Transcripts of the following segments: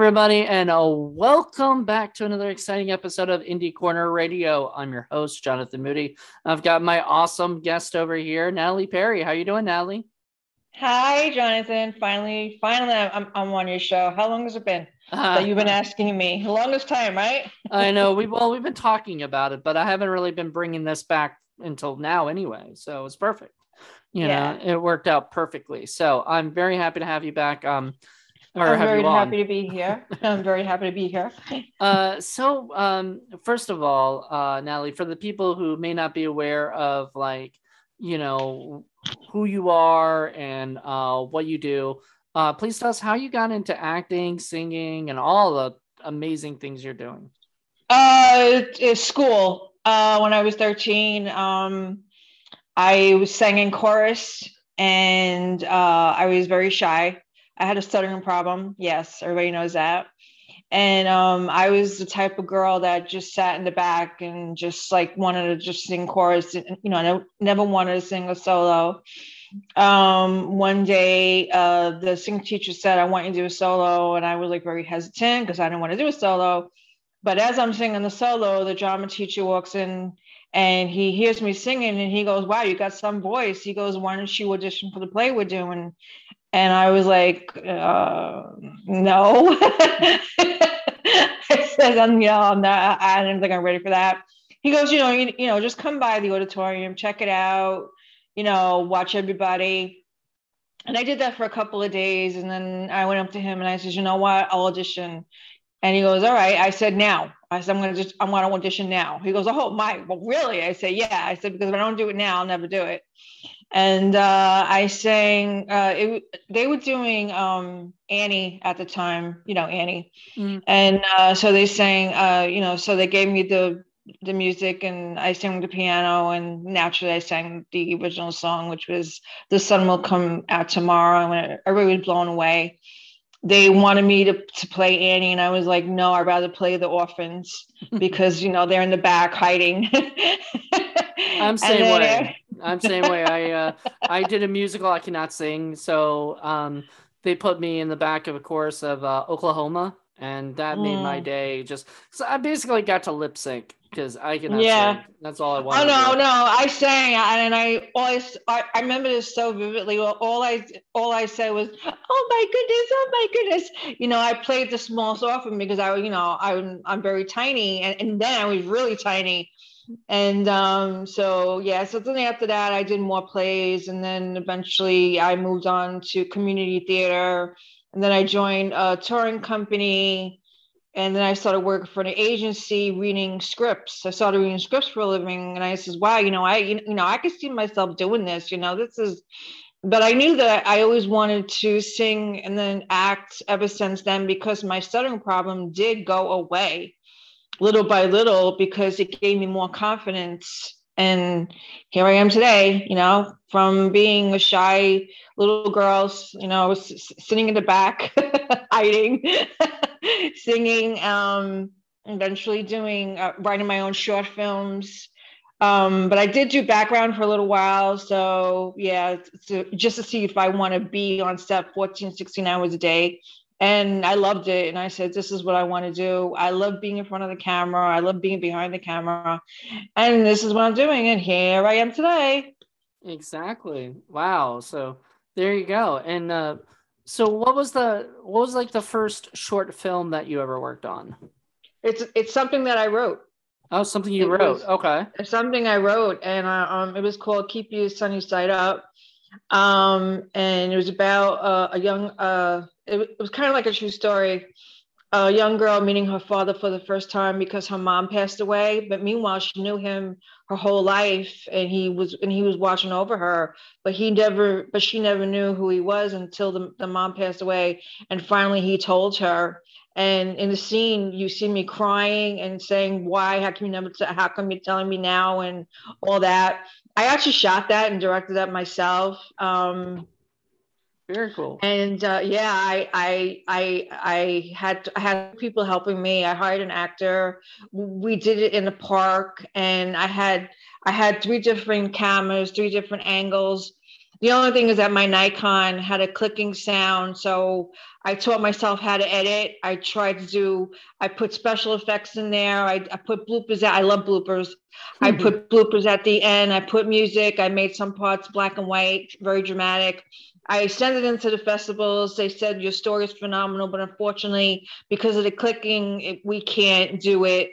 Everybody, and uh, welcome back to another exciting episode of Indie Corner Radio. I'm your host, Jonathan Moody. I've got my awesome guest over here, Natalie Perry. How you doing, Natalie? Hi, Jonathan. Finally, finally, I'm, I'm on your show. How long has it been uh, that you've been asking me? The longest time, right? I know. We well, we've been talking about it, but I haven't really been bringing this back until now, anyway. So it's perfect. You yeah. know, it worked out perfectly. So I'm very happy to have you back. Um, I'm very happy to be here. I'm very happy to be here. uh, so, um, first of all, uh, Natalie, for the people who may not be aware of like, you know, who you are and uh, what you do, uh, please tell us how you got into acting, singing, and all the amazing things you're doing. Uh, school. Uh, when I was 13, um, I was sang in chorus, and uh, I was very shy. I had a stuttering problem. Yes, everybody knows that. And um, I was the type of girl that just sat in the back and just like wanted to just sing chorus. And, you know, I never wanted to sing a solo. Um, one day, uh, the singing teacher said, I want you to do a solo. And I was like very hesitant because I didn't want to do a solo. But as I'm singing the solo, the drama teacher walks in and he hears me singing and he goes, Wow, you got some voice. He goes, Why don't you audition for the play we're doing? And I was like, uh, no. I said, I'm, you know, I'm not, I don't think I'm ready for that. He goes, you know, you, you know, just come by the auditorium, check it out, you know, watch everybody. And I did that for a couple of days. And then I went up to him and I said, you know what, I'll audition. And he goes, all right. I said, now. I said, I'm going to just, I'm going to audition now. He goes, oh, my, well, really? I said, yeah. I said, because if I don't do it now, I'll never do it and uh, I sang. Uh, it, they were doing um, Annie at the time, you know Annie, mm. and uh, so they sang. Uh, you know, so they gave me the the music, and I sang the piano, and naturally I sang the original song, which was "The Sun Will Come Out Tomorrow," and everybody was blown away. They wanted me to, to play Annie, and I was like, no, I'd rather play the orphans because you know they're in the back hiding. I'm same way. I'm same way. I uh, I did a musical. I cannot sing, so um, they put me in the back of a chorus of uh, Oklahoma, and that mm. made my mm. day. Just so I basically got to lip sync because I can. Yeah, sing. that's all I want. Oh no, no, I sang, and I always I, I remember this so vividly. All I all I said was, "Oh my goodness, oh my goodness." You know, I played the small orphan because I, you know, I'm I'm very tiny, and, and then I was really tiny and um, so yeah so then after that i did more plays and then eventually i moved on to community theater. And then i joined a touring company and then i started working for an agency reading scripts. I started reading scripts for a living and i says wow you know i you know i could see myself doing this you know this is but i knew that i always wanted to sing and then act ever since then because my stuttering problem did go away little by little because it gave me more confidence. And here I am today, you know, from being a shy little girl, you know, sitting in the back, hiding, singing, um, eventually doing, uh, writing my own short films. Um, but I did do background for a little while. So yeah, to, just to see if I want to be on set 14, 16 hours a day and I loved it. And I said, This is what I want to do. I love being in front of the camera. I love being behind the camera. And this is what I'm doing. And here I am today. Exactly. Wow. So there you go. And uh, so what was the what was like the first short film that you ever worked on? It's it's something that I wrote. Oh, something you it wrote. Was, okay. It's something I wrote, and uh, um, it was called "Keep You Sunny Side Up," um, and it was about uh, a young uh, it, it was kind of like a true story. A young girl meeting her father for the first time because her mom passed away, but meanwhile she knew him her whole life, and he was and he was watching over her. But he never, but she never knew who he was until the, the mom passed away, and finally he told her. And in the scene, you see me crying and saying, "Why? How come you never? How come you're telling me now?" And all that. I actually shot that and directed that myself. Um, very cool. And uh, yeah, I, I I I had I had people helping me. I hired an actor. We did it in the park, and I had I had three different cameras, three different angles, The only thing is that my Nikon had a clicking sound, so I taught myself how to edit. I tried to do. I put special effects in there. I, I put bloopers. Out. I love bloopers. Mm-hmm. I put bloopers at the end. I put music. I made some parts black and white, very dramatic. I sent it into the festivals. They said your story is phenomenal, but unfortunately, because of the clicking, it, we can't do it.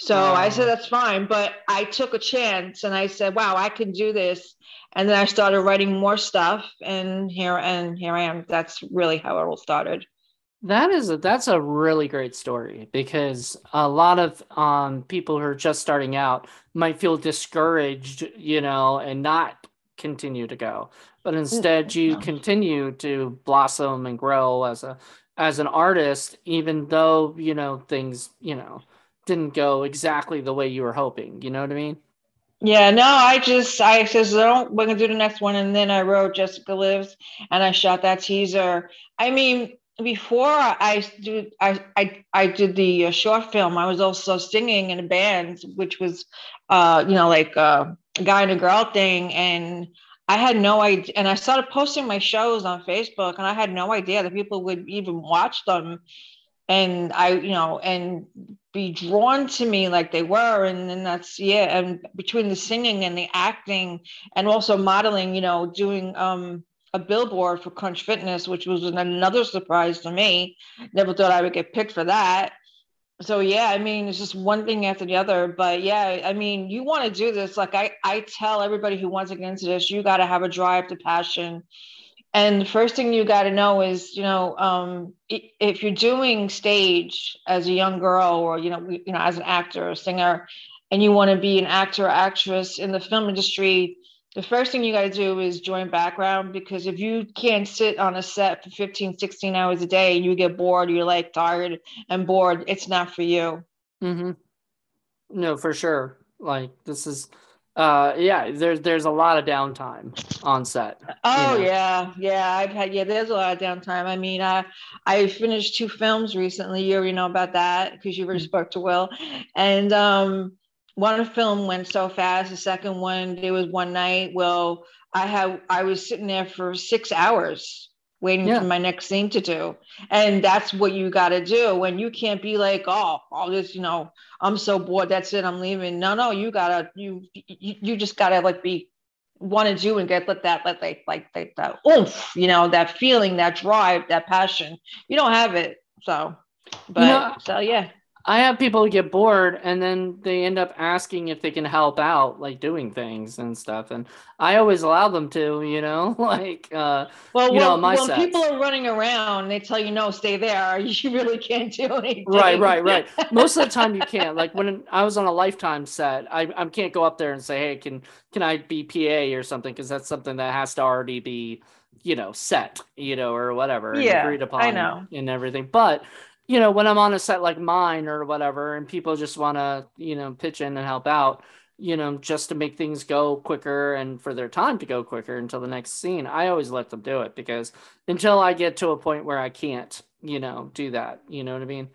So wow. I said that's fine, but I took a chance and I said, "Wow, I can do this." And then I started writing more stuff, and here and here I am. That's really how it all started. That is a, that's a really great story because a lot of um, people who are just starting out might feel discouraged, you know, and not continue to go but instead you continue to blossom and grow as a as an artist even though you know things you know didn't go exactly the way you were hoping you know what i mean yeah no i just i says don't we're gonna do the next one and then i wrote jessica lives and i shot that teaser. I mean before i do i i, I did the uh, short film i was also singing in a band which was uh you know like uh, a guy and a girl thing and I had no idea, and I started posting my shows on Facebook, and I had no idea that people would even watch them, and I, you know, and be drawn to me like they were, and then that's yeah, and between the singing and the acting, and also modeling, you know, doing um a billboard for Crunch Fitness, which was another surprise to me. Never thought I would get picked for that. So yeah i mean it's just one thing after the other. But yeah i mean you want to do this. Like i i tell everybody who wants to get into this you got to have a drive to passion and the first thing you got to know is you know um, if you're doing stage as a young girl or you know you know as an actor or singer and you want to be an actor or actress in the film industry the first thing you got to do is join background because if you can't sit on a set for 15 16 hours a day and you get bored you're like tired and bored it's not for you mm-hmm. no for sure like this is uh yeah there's there's a lot of downtime on set oh you know? yeah yeah i've had yeah there's a lot of downtime i mean i i finished two films recently you already know about that because you already mm-hmm. spoke to will and um one film went so fast. The second one, there was one night. Well, I had I was sitting there for six hours waiting yeah. for my next scene to do, and that's what you got to do. When you can't be like, oh, all this, you know, I'm so bored. That's it. I'm leaving. No, no, you gotta you you, you just gotta like be want to do and get let that let like like that, that oomph, you know, that feeling, that drive, that passion. You don't have it, so. But you know, so yeah. I have people get bored and then they end up asking if they can help out, like doing things and stuff. And I always allow them to, you know, like, uh, well, you know, my when people are running around, they tell you, no, stay there. You really can't do anything. Right, right, right. Most of the time you can't. Like when I was on a lifetime set, I, I can't go up there and say, hey, can, can I be PA or something? Cause that's something that has to already be, you know, set, you know, or whatever, yeah, agreed upon I know. and everything. But you know, when I'm on a set like mine or whatever, and people just want to, you know, pitch in and help out, you know, just to make things go quicker and for their time to go quicker until the next scene, I always let them do it because until I get to a point where I can't, you know, do that, you know what I mean?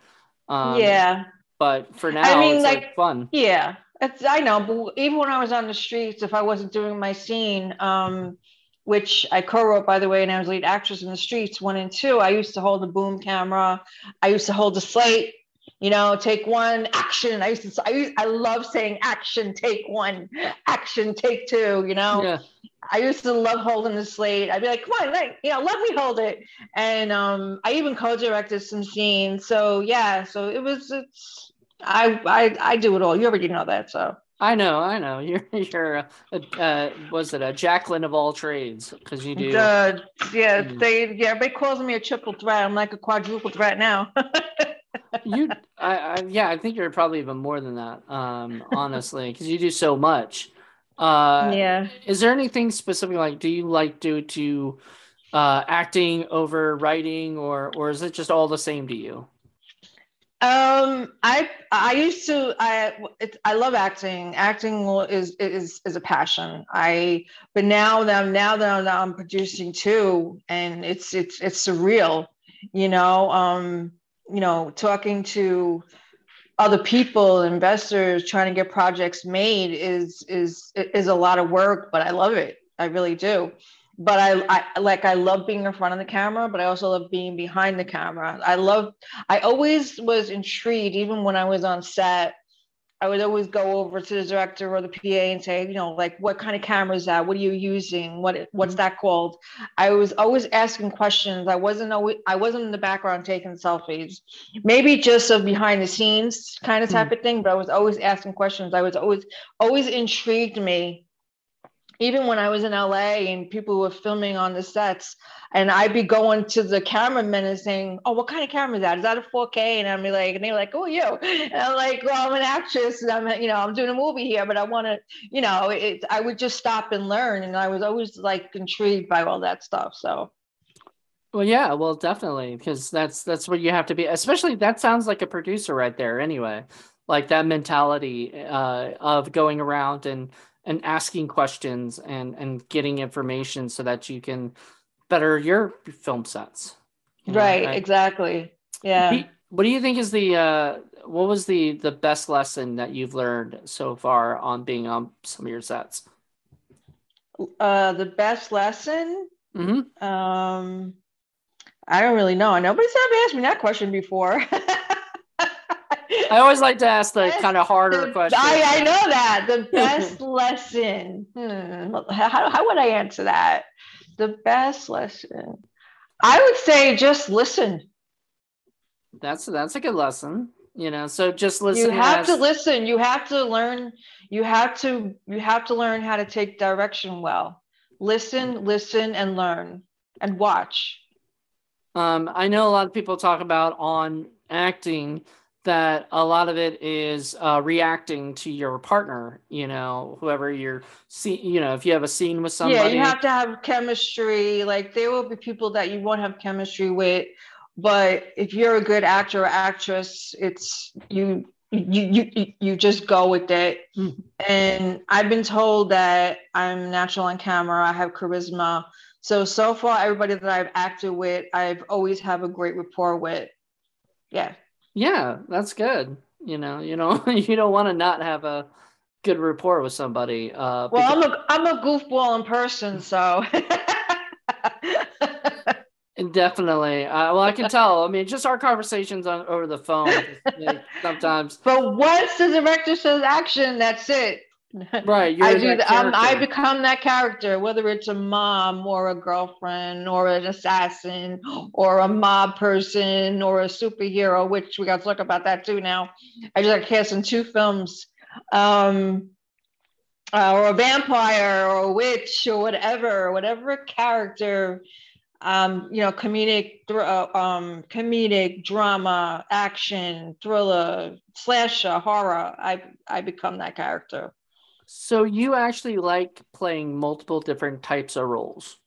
Um, yeah. But for now, I mean, like, like fun. Yeah. It's, I know, but even when I was on the streets, if I wasn't doing my scene, um, which I co-wrote by the way, and I was lead actress in the streets one and two. I used to hold the boom camera. I used to hold the slate. You know, take one, action. I used to. I, used, I love saying action, take one, action, take two. You know, yeah. I used to love holding the slate. I'd be like, come on, like, you know, let me hold it. And um, I even co-directed some scenes. So yeah, so it was. It's. I I I do it all. You already know that, so. I know, I know. You're you're a, a, uh, was it a Jacqueline of all trades because you do. Uh, yeah, they yeah everybody calls me a triple threat. I'm like a quadruple threat now. you, I, I, yeah, I think you're probably even more than that. Um, honestly, because you do so much. Uh, yeah. Is there anything specific like? Do you like do to uh, acting over writing, or or is it just all the same to you? Um, I I used to I it, I love acting. Acting is is is a passion. I but now that I'm now that I'm, I'm producing too, and it's it's it's surreal. You know, um, you know, talking to other people, investors, trying to get projects made is is is a lot of work, but I love it. I really do. But I, I like I love being in front of the camera, but I also love being behind the camera. I love I always was intrigued, even when I was on set. I would always go over to the director or the PA and say, you know, like what kind of camera is that? What are you using? What what's mm-hmm. that called? I was always asking questions. I wasn't always I wasn't in the background taking selfies. Maybe just a behind the scenes kind of type mm-hmm. of thing, but I was always asking questions. I was always always intrigued me even when I was in LA and people were filming on the sets, and I'd be going to the cameraman and saying, "Oh, what kind of camera is that? Is that a 4K?" And I'm like, and they're like, "Oh, you?" And I'm like, "Well, I'm an actress, and I'm, you know, I'm doing a movie here, but I want to, you know, it, I would just stop and learn, and I was always like intrigued by all that stuff. So. Well, yeah, well, definitely, because that's that's what you have to be. Especially that sounds like a producer right there. Anyway, like that mentality uh, of going around and and asking questions and and getting information so that you can better your film sets. You know, right, right, exactly. Yeah. What do you think is the uh what was the the best lesson that you've learned so far on being on some of your sets? Uh the best lesson? Mm-hmm. Um I don't really know. Nobody's ever asked me that question before. I always like to ask the kind of harder the, questions. I, I know that. The best lesson. Hmm. How, how would I answer that? The best lesson. I would say just listen. That's that's a good lesson. You know, so just listen. You have as... to listen. You have to learn. You have to you have to learn how to take direction well. Listen, listen, and learn, and watch. Um, I know a lot of people talk about on acting that a lot of it is uh, reacting to your partner you know whoever you're see you know if you have a scene with somebody yeah you have to have chemistry like there will be people that you won't have chemistry with but if you're a good actor or actress it's you you you you just go with it. Mm-hmm. and i've been told that i'm natural on camera i have charisma. So so far everybody that i've acted with i've always have a great rapport with. Yeah yeah, that's good. You know, you know, you don't want to not have a good rapport with somebody. Uh, well, because... I'm a I'm a goofball in person, so. Definitely. Uh, well, I can tell. I mean, just our conversations on over the phone sometimes. But once the director says action, that's it. Right. I do. Um, I become that character, whether it's a mom or a girlfriend or an assassin or a mob person or a superhero, which we got to talk about that too. Now, I just got cast in two films, um, uh, or a vampire or a witch or whatever, whatever character. Um, you know, comedic, uh, um, comedic drama, action, thriller, slasher, horror. I I become that character. So you actually like playing multiple different types of roles?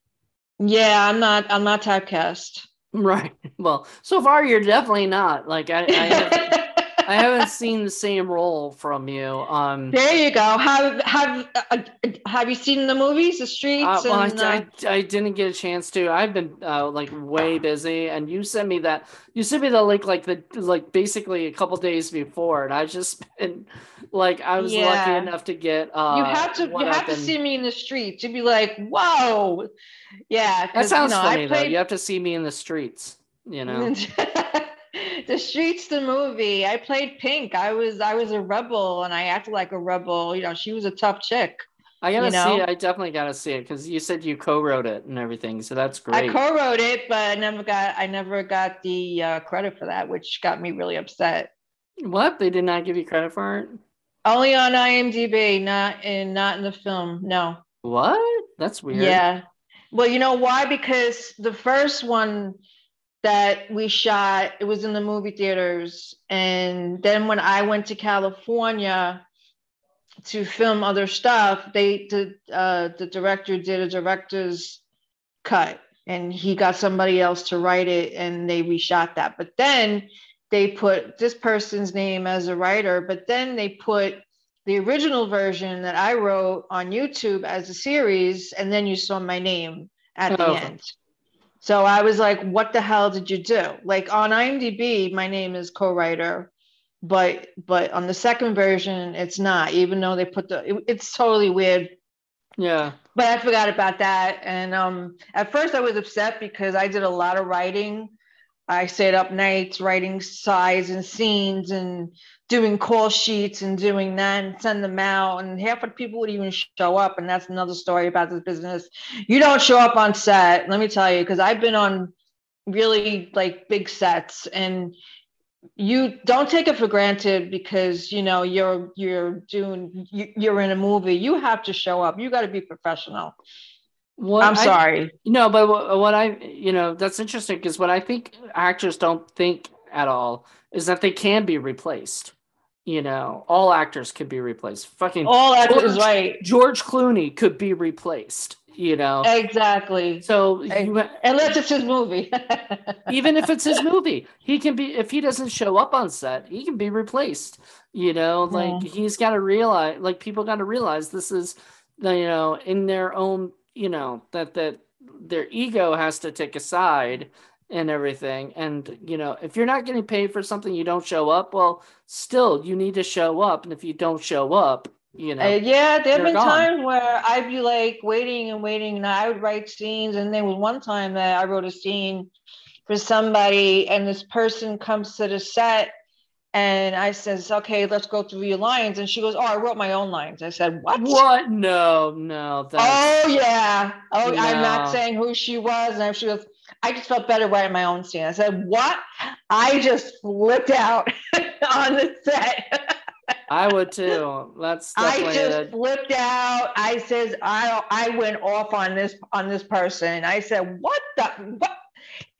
Yeah, I'm not. I'm not typecast. Right. Well, so far you're definitely not. Like I, I, have, I haven't seen the same role from you. Um, there you go. Have have uh, have you seen the movies, the streets? Uh, well, and, I, uh... I, I, didn't get a chance to. I've been uh, like way busy, and you sent me that. You sent me the link like the like basically a couple days before, and I just been like I was yeah. lucky enough to get. Uh, you have to you have to see me in the streets. You'd be like, whoa, yeah. That sounds you know, funny played... though. You have to see me in the streets. You know. the streets the movie i played pink i was i was a rebel and i acted like a rebel you know she was a tough chick I gotta you know? see it. I definitely gotta see it because you said you co-wrote it and everything, so that's great. I co-wrote it, but I never got I never got the uh, credit for that, which got me really upset. What? They did not give you credit for it? Only on IMDb, not in not in the film. No. What? That's weird. Yeah. Well, you know why? Because the first one that we shot, it was in the movie theaters, and then when I went to California to film other stuff, they the uh, the director did a director's cut, and he got somebody else to write it, and they reshot that. But then they put this person's name as a writer, but then they put the original version that I wrote on YouTube as a series, and then you saw my name at oh. the end. So I was like, what the hell did you do? Like on IMDb, my name is co-writer, but but on the second version it's not even though they put the it, it's totally weird yeah but I forgot about that. And um, at first, I was upset because I did a lot of writing. I stayed up nights writing sides and scenes and doing call sheets and doing that and send them out. And half of the people would even show up. And that's another story about this business. You don't show up on set, let me tell you, because I've been on really like big sets and you don't take it for granted because you know you're you're doing you're in a movie you have to show up you got to be professional what i'm sorry I, no but what i you know that's interesting because what i think actors don't think at all is that they can be replaced you know all actors could be replaced. Fucking all actors right. George clooney could be replaced you know? Exactly. So you, unless it's his movie. even if it's his movie he can be if he doesn't show up on set he can be replaced you know? Like yeah. he's got to realize like people got to realize this is you know in their own you know that that their ego has to take a side and everything and you know if you're not getting paid for something you don't show up well still you need to show up and if you don't show up you know uh, yeah there have been gone. times where i'd be like waiting and waiting and i would write scenes and there was one time that i wrote a scene for somebody and this person comes to the set and i says okay let's go through your lines and she goes oh i wrote my own lines i said what what no no that's... oh yeah oh no. i'm not saying who she was and she goes I just felt better writing my own scene. I said, "What?" I just flipped out on the set. I would too. That's I just flipped out. I says I I went off on this on this person. I said, what the what?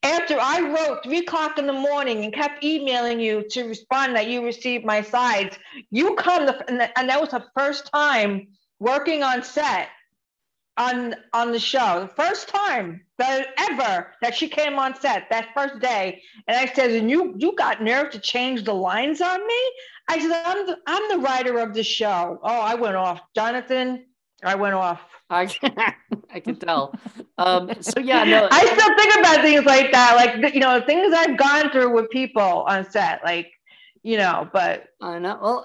After I wrote three o'clock in the morning and kept emailing you to respond that you received my sides, you come the, and that was the first time working on set on on the show. The first time that ever that she came on set that first day, and I said, "And you you got nerve to change the lines on me?" I said, I'm the, I'm the writer of the show. Oh, I went off. Jonathan, I went off. I can, I can tell. Um, so yeah, no. I still think about things like that, like you know, things I've gone through with people on set, like you know. But I know. Well,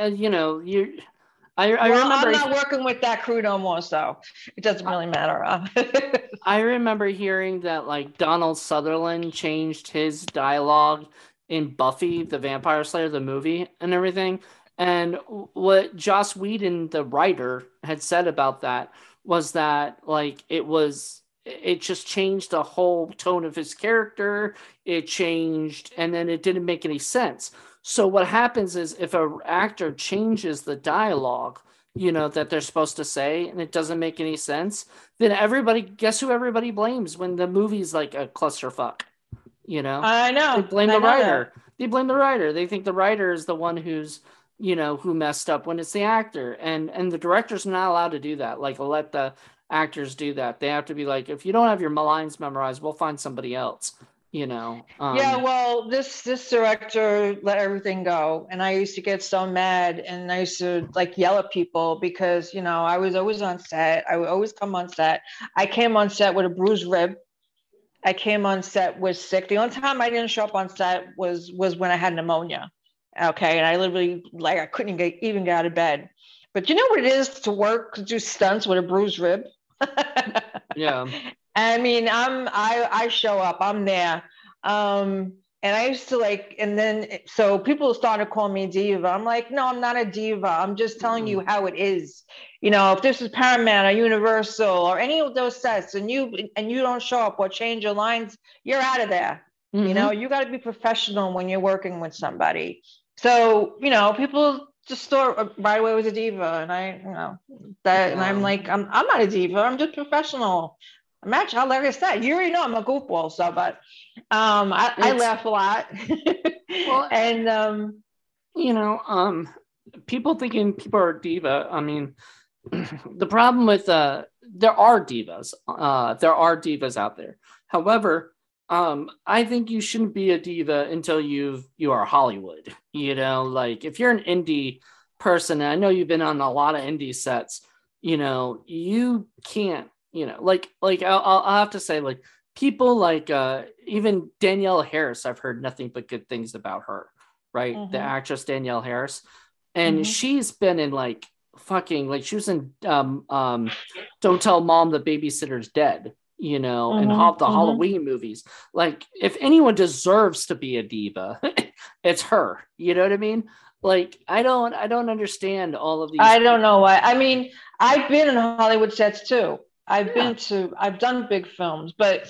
uh, you know, you. I, I well, remember. I'm not working with that crew no more, so it doesn't really matter. I remember hearing that like Donald Sutherland changed his dialogue in Buffy the Vampire Slayer, the movie, and everything. And what Joss Whedon, the writer, had said about that was that like it was it just changed the whole tone of his character. It changed, and then it didn't make any sense. So what happens is if an actor changes the dialogue, you know that they're supposed to say, and it doesn't make any sense, then everybody guess who everybody blames when the movie's like a clusterfuck. You know, I know. They blame I the writer. That. They blame the writer. They think the writer is the one who's, you know, who messed up when it's the actor. And and the director's not allowed to do that. Like let the actors do that. They have to be like, if you don't have your lines memorized, we'll find somebody else. You know. Um, yeah. Well, this this director let everything go, and I used to get so mad, and I used to like yell at people because you know I was always on set. I would always come on set. I came on set with a bruised rib I came on set was sick. The only time I didn't show up on set was was when I had pneumonia. Okay, and I literally like I couldn't get, even get out of bed. But you know what it is to work to do stunts with a bruised rib? yeah. I mean, I'm I I show up. I'm there. Um, and I used to like, and then so people started calling me diva. I'm like, no, I'm not a diva. I'm just telling you how it is. You know, if this is Paramount or Universal or any of those sets, and you and you don't show up or change your lines, you're out of there. Mm-hmm. You know, you got to be professional when you're working with somebody. So you know, people just thought uh, right away was a diva, and I, you know, that, and I'm like, I'm I'm not a diva. I'm just professional. I'm actually, like I said, you already know I'm a goofball, so but um, I, I laugh a lot. well, and um, you know, um, people thinking people are diva. I mean, the problem with uh, there are divas. Uh, there are divas out there. However, um, I think you shouldn't be a diva until you've you are Hollywood. You know, like if you're an indie person, I know you've been on a lot of indie sets. You know, you can't you know, like like I'll, I'll have to say like people like uh even Danielle Harris, I've heard nothing but good things about her, right? Mm-hmm. The actress Danielle Harris, and mm-hmm. she's been in like fucking like she was in um um Don't Tell Mom the Babysitter's Dead, you know, and Mhm, all the mhm. Halloween movies. Like if anyone deserves to be a diva, it's her. You know what I mean? Like I don't I don't understand all of these I don't know why. I mean, I've been in Hollywood sets too. I've Yeah. been to, I've done big films, but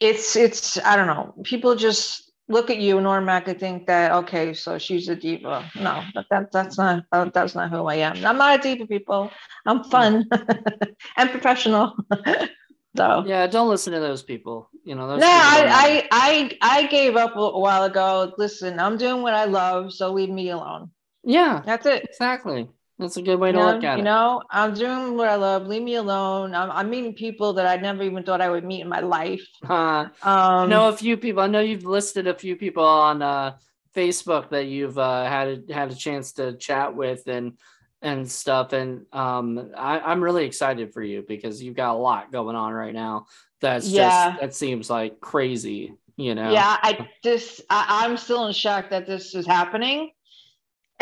it's, it's, I don't know. People just look at you Norma Mac, and think that, okay, so she's a diva. No, but that, that's not, that's not who I am. I'm not a diva, people. I'm fun and professional. so. Yeah, don't listen to those people. You know, those No, people don't matter. I, I, I, I gave up a while ago. Listen, I'm doing what I love, so leave me alone. yeah, That's it. exactly. That's a good way You to look at you it. know, I'm doing what I love. Leave me alone. I'm, I'm meeting people that I never even thought I would meet in my life. Uh, Um, I know a few people. I know you've listed a few people on uh, Facebook that you've uh, had a, had a chance to chat with and and stuff. And um, I, I'm really excited for you because you've got a lot going on right now. That's Yeah. just that seems like crazy. You know. yeah, I just, I, I'm still in shock that this is happening,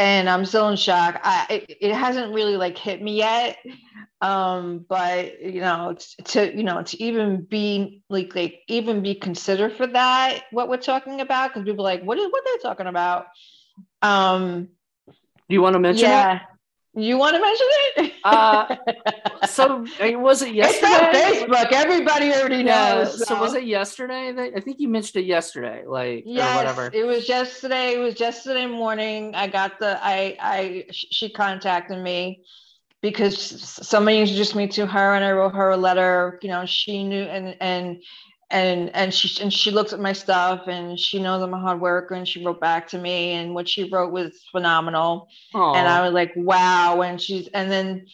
and I'm still in shock. I, it, it hasn't really like hit me yet. Um, but you know, to you know, to even be like, like even be considered for that, what we're talking about, because people are like, what is what they're talking about? Um, Do you want to mention yeah. You want to mention it? Uh, So was it yesterday? It's on? Facebook. Everybody already Yeah. knows. So was it yesterday? That, I think you mentioned it yesterday, like or Yes, whatever. it was yesterday. It was yesterday morning. I got the. I. I. She contacted me because somebody introduced me to her, and I wrote her a letter. You know, she knew, and and and and she and she looked at my stuff, and she knows I'm a hard worker, and she wrote back to me, and what she wrote was phenomenal. and I was like, wow. And she's and then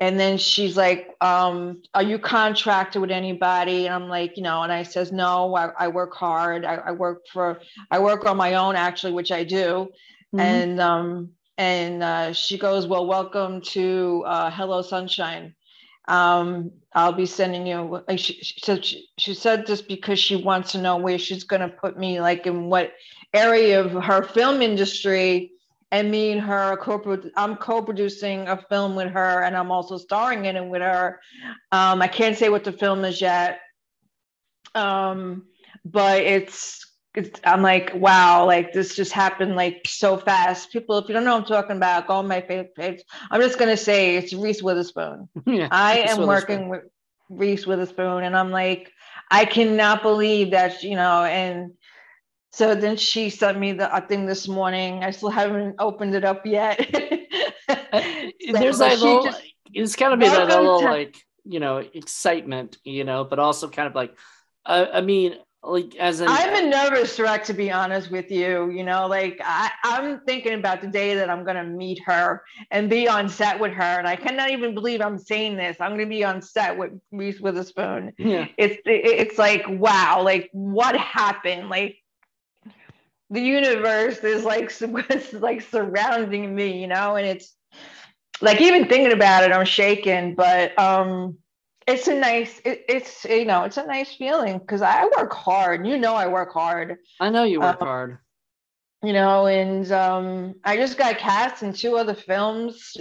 and then she's like, um, are you contracted with anybody? And I'm like, you know, and I says, no, I, I work hard. I, I work for I work on my own actually, which I do. Mhm. And um and uh, she goes, well, welcome to uh, Hello Sunshine. Um, I'll be sending you. Like she, said, she, she said this because she wants to know where she's going to put me, like in what area of her film industry. And me and her I'm co-producing a film with her, and I'm also starring in it with her. Um, I can't say what the film is yet, um, but it's, I'm like, wow, like this just happened like so fast. People, if you don't know what I'm talking about, go on my Facebook page. I'm just gonna say it's Reese Witherspoon. yeah. I am Witherspoon. working with Reese Witherspoon, and I'm like, I cannot believe that, you know, and so then she sent me the a thing this morning. I still haven't opened it up yet. So There's she little. just- it's got to be that little to- like you know excitement, you know, but also kind of like, uh, I mean, like as in. I'm a nervous wreck, to be honest with you. You know, like I, I'm thinking about the day that I'm going to meet her and be on set with her. And I cannot even believe I'm saying this. I'm going to be on set with Reese Witherspoon. yeah. It's it's like wow, like what happened? Like the universe is like like surrounding me, you know, and it's like even thinking about it, I'm shaking. But um, it's a nice, it, it's you know, it's a nice feeling because I work hard. You know, I work hard. I know you work Uh, hard. You know, and um, I just got cast in two other films.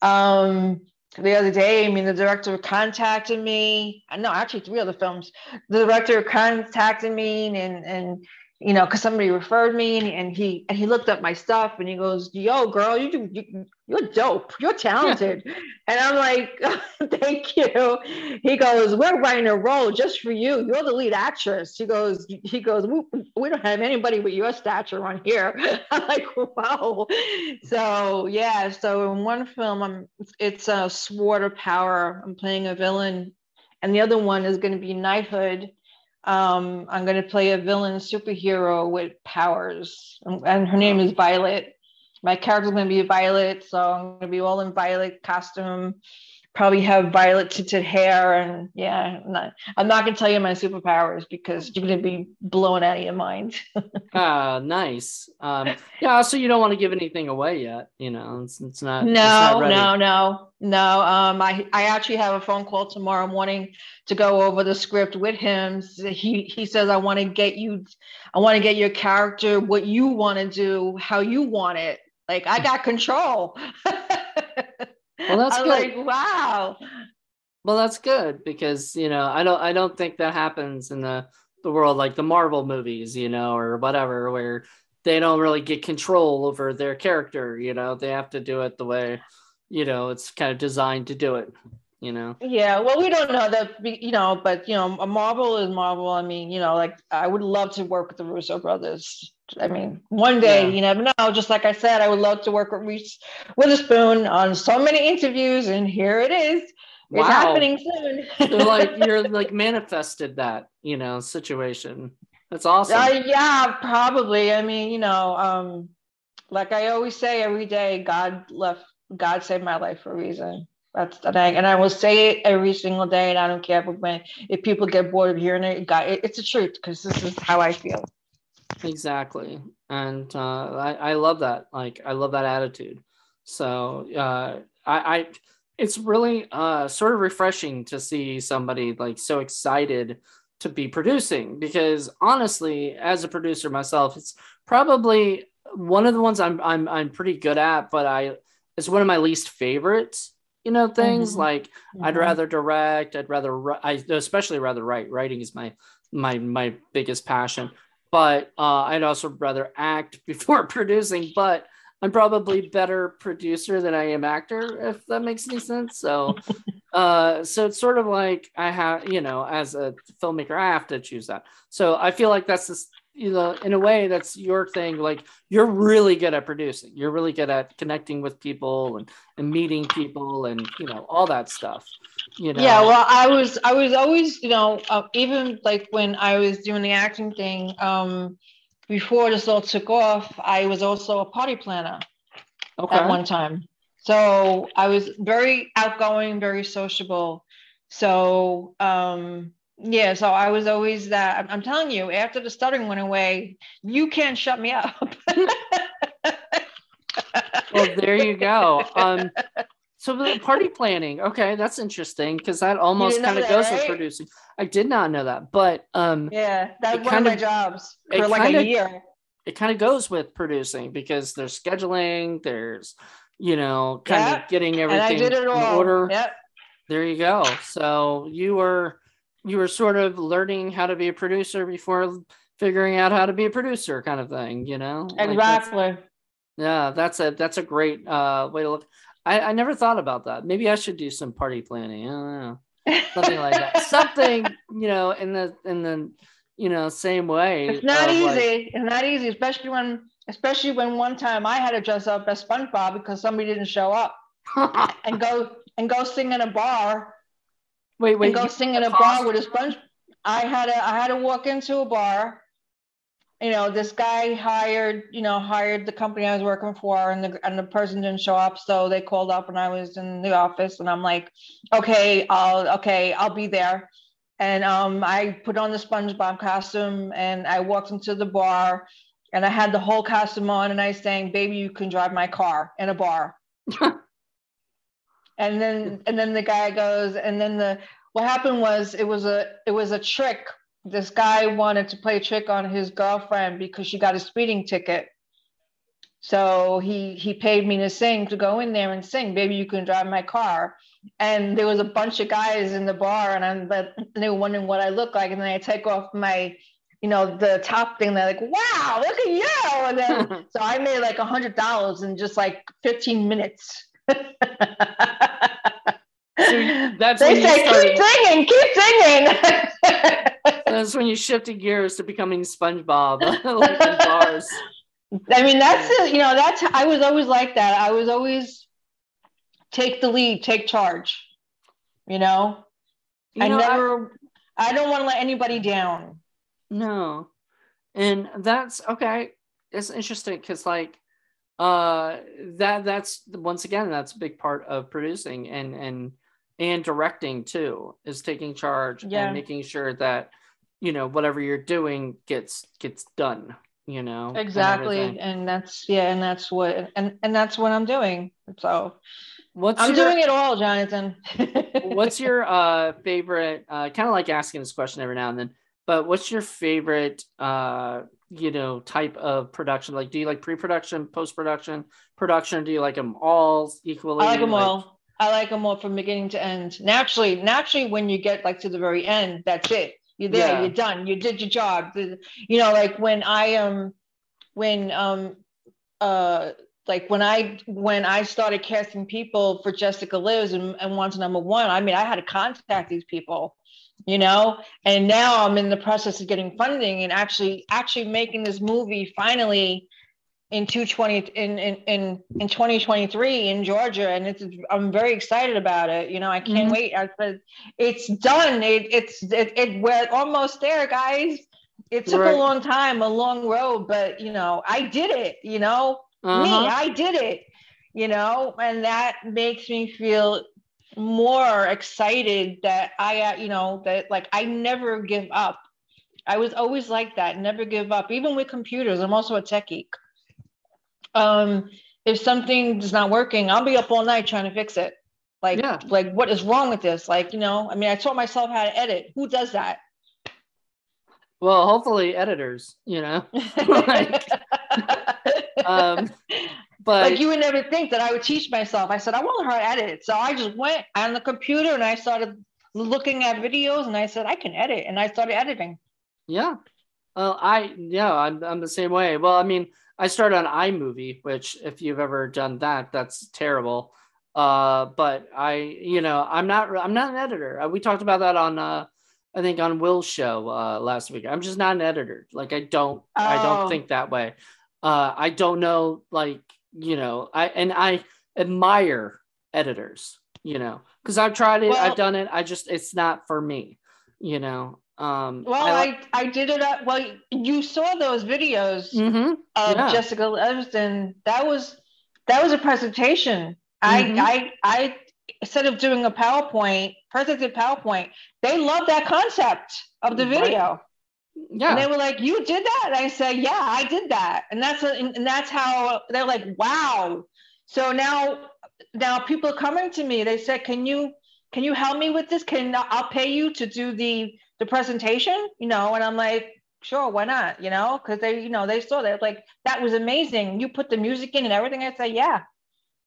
Um, the other day, I mean, the director contacted me. No, actually, three other films. The director contacted me, and and you know, because somebody referred me, and, and he and he looked up my stuff, and he goes, "Yo, girl, you do you, you're dope. You're talented." and I'm like, "Thank you." He goes, "We're writing a role just for you. You're the lead actress." He goes, "He goes, we, we don't have anybody with your stature on here." I'm like, "Wow." So yeah, so in one film, I'm it's a uh, Sword of Power. I'm playing a villain, and the other one is going to be Knighthood. Um, I'm going to play a villain superhero with powers, and, her name is Violet. My character's going to be Violet, so I'm going to be all in Violet costume. Probably have violet tinted hair, and yeah, I'm not, I'm not going to tell you my superpowers because you're going to be blown out of your mind. Ah, nice. Um, yeah. so you don't want to give anything away yet. You know, it's, it's not. it's No, not no, no, no. Um, I I actually have a phone call tomorrow morning to go over the script with him. He he says I want to get you, I want to get your character what you want to do, how you want it. Like I got control. Well, that's I'm good. like, wow. Well, that's good because you know I don't I don't think that happens in the the world like the Marvel movies, you know, or whatever, where they don't really get control over their character. You know, they have to do it the way you know it's kind of designed to do it. You know. Yeah, well, we don't know that, you know, but you know, a Marvel is Marvel. I mean, you know, like I would love to work with the Russo brothers. I mean, one day, Yeah. you never know. Just like I said, I would love to work with Reese Witherspoon on so many interviews, and here it is. It's Wow. happening soon. Like you're like manifested that you know situation. That's awesome. Uh, yeah, probably. I mean, you know, um, like I always say every day, God left, God saved my life for a reason. That's the thing, and I will say it every single day, and I don't care if, when if people get bored of hearing it. God, it, it's the truth because this is how I feel. Exactly. And uh, I, I love that. Like, I love that attitude. So uh, I, I, it's really uh, sort of refreshing to see somebody like so excited to be producing because honestly, as a producer myself, it's probably one of the ones I'm, I'm, I'm pretty good at, but I, it's one of my least favorites, you know, things Mhm. like I'd Mhm. rather direct. I'd rather, I especially rather write. Writing is my my my biggest passion. But uh, I'd also rather act before producing. But I'm probably better producer than I am actor, if that makes any sense. So, uh, so it's sort of like I have, you know, as a filmmaker, I have to choose that. So I feel like that's this, you know, in a way, that's your thing. Like you're really good at producing. You're really good at connecting with people and and meeting people and you know all that stuff. You know. Yeah, well, I was I was always, you know, uh, even like when I was doing the acting thing, um, before this all took off, I was also a party planner okay. at one time. So I was very outgoing, very sociable. So um, yeah, so I was always that. I'm- I'm telling you, after the stuttering went away, you can't shut me up. well, there you go. Um, so the party planning, okay, that's interesting because that almost kind of goes with producing. I did not know that, but um, yeah, that It was one of my jobs for like kind a year. it kind of goes with producing because there's scheduling, there's you know, kind of getting everything in order. Yep. There you go. So you were you were sort of learning how to be a producer before figuring out how to be a producer, kind of thing. You know, Like, that's- Exactly. Yeah, that's a that's a great uh, way to look. I, I never thought about that. Maybe I should do some party planning. I don't know, something like that. Something you know, in the in the you know same way. It's not easy. like- it's not easy, especially when especially when one time I had to dress up as SpongeBob because somebody didn't show up and go and go sing in a bar wait, wait. and go sing in a bar with a sponge. I had to I had to walk into a bar. You know, this guy hired, you know, hired the company I was working for, and the and the person didn't show up, so they called up, and I was in the office, and I'm like, okay, I'll okay, I'll be there. And um, I put on the SpongeBob costume, and I walked into the bar, and I had the whole costume on, and I sang, "Baby, you can drive my car" in a bar. and then and then the guy goes, and then the what happened was it was a it was a trick. This guy wanted to play a trick on his girlfriend because she got a speeding ticket. So he he paid me to sing to go in there and sing, baby, you can drive my car. And there was a bunch of guys in the bar, and I'm but they were wondering what I look like. And then I take off my, you know, the top thing. They're like, "Wow, look at you!" And then so I made like a hundred dollars in just like 15 minutes. that's they when you say, started- keep singing, keep singing. That's when you shifted gears to becoming SpongeBob, like bars. I mean, that's. You know, that's I was always like that. I was always take the lead, take charge. You know, You I know, never. I, don't want to let anybody down. No. And that's okay. It's interesting because like uh that that's once again that's a big part of producing and and and directing too is taking charge Yeah. and making sure that you know whatever you're doing gets gets done you know Exactly, everything. and that's yeah, and that's what and and that's what I'm doing. So what's I'm your, doing it all, Jonathan. what's your uh favorite uh kind of like asking this question every now and then but what's your favorite uh you know type of production like do you like pre-production post-production production do you like them all equally I like them all. I like them all from beginning to end. Naturally, naturally, when you get like to the very end, that's it. You're there. Yeah. You're done. You did your job. You know, like when I um, when um, uh, like when I when I started casting people for Jessica Lives and, and Wanted Number One, I mean, I had to contact these people, you know, and now I'm in the process of getting funding and actually actually making this movie finally in 220 in in in, in 2023 in Georgia and it's I'm very excited about it you know I can't mm-hmm. wait. I said it's done. It, it's it, it we're almost there guys. It took right. a long time a long road but you know I did it you know? Uh-huh. me I did it you know? And that makes me feel more excited that I uh, you know that like I never give up. I was always like that never give up even with computers. I'm also a tech geek um, if something's not working, I'll be up all night trying to fix it. Like, yeah. like what is wrong with this? Like, you know, I mean, I taught myself how to edit. Who does that? Well, hopefully editors, you know. like, um, but like you would never think that I would teach myself. I said, I want to learn how to edit. So I just went on the computer and I started looking at videos and I said, I can edit. And I started editing. Yeah. Well, I, yeah, I'm, I'm the same way. Well, I mean, I started on iMovie, which if you've ever done that, that's terrible. Uh, but I, you know, I'm not, I'm not an editor. Uh, we talked about that on, uh, I think on Will's show uh, last week. I'm just not an editor. Like I don't, oh. I don't oh. think that way. Uh, I don't know, like you know, I and I admire editors, you know, because I've tried it, well, I've done it. I just, it's not for me, you know. Um, well, I, like, I, I, did it. Up, well, you saw those videos mm-hmm. of yeah. Jessica Evanston. That was that was a presentation. Mm-hmm. I I I instead of doing a PowerPoint, presented PowerPoint, they loved that concept of the video. Right. Yeah. And they were like, "You did that?" And I said, "Yeah, I did that." And that's a, and that's how they're like, "Wow." So now now people are coming to me. They said, "Can you can you help me with this? Can I'll pay you to do the the presentation, you know, and I'm like, sure, why not? You know, because they, you know, they saw that like that was amazing. You put the music in and everything. I say, yeah.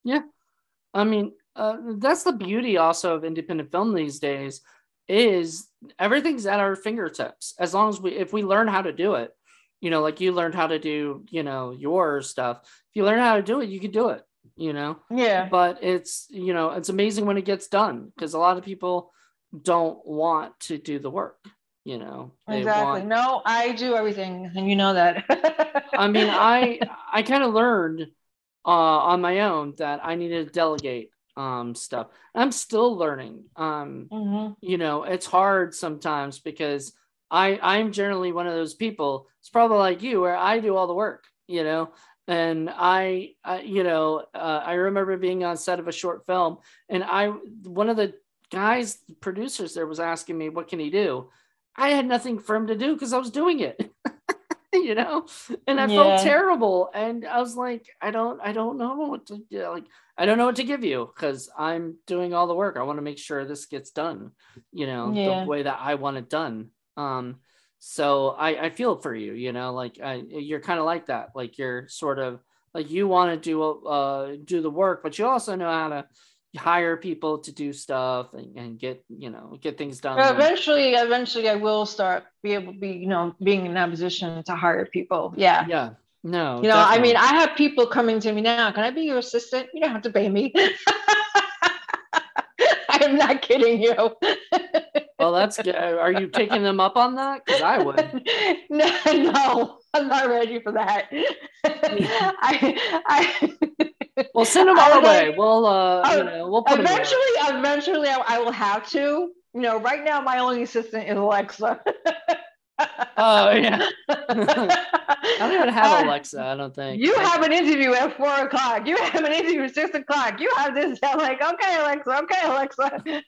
Yeah. I mean, uh, that's the beauty also of independent film these days is everything's at our fingertips as long as we if we learn how to do it you know like you learned how to do you know your stuff if you learn how to do it you can do it you know yeah but it's you know it's amazing when it gets done because a lot of people don't want to do the work you know? Exactly. want... no i do everything and you know that. I mean i i kind of learned uh, on my own that i needed to delegate um stuff. I'm still learning um mm-hmm. you know it's hard sometimes because i i'm generally one of those people it's probably like you where i do all the work you know? And I, I you know uh, i remember being on set of a short film and i one of the guys, producers there was asking me, what can he do? I had nothing for him to do because I was doing it. you know, and I yeah. felt terrible. And I was like, I don't, I don't know what to do. Like, I don't know what to give you because I'm doing all the work. I want to make sure this gets done, you know, yeah. the way that I want it done. Um, so I, I feel for you, you know, like I, you're kind of like that. Like you're sort of like you want to do, uh, do the work, but you also know how to, hire people to do stuff and, and get you know get things done eventually eventually i will start be able to be you know being in that position to hire people. Yeah. Yeah. No you know definitely. i mean i have people coming to me now. Can i be your assistant? You don't have to pay me. I'm not kidding you. Well that's good. Are you taking them up on that? Because i would. No no i'm not ready for that. I i well, send them our way. We'll, uh, you know, we'll put eventually. Eventually, I, I will have to. You know, right now my only assistant is Alexa. oh yeah. I don't even have uh, Alexa. I don't think. You have an interview at four o'clock. You have an interview at six o'clock. You have this. I'm like, okay, Alexa. Okay, Alexa.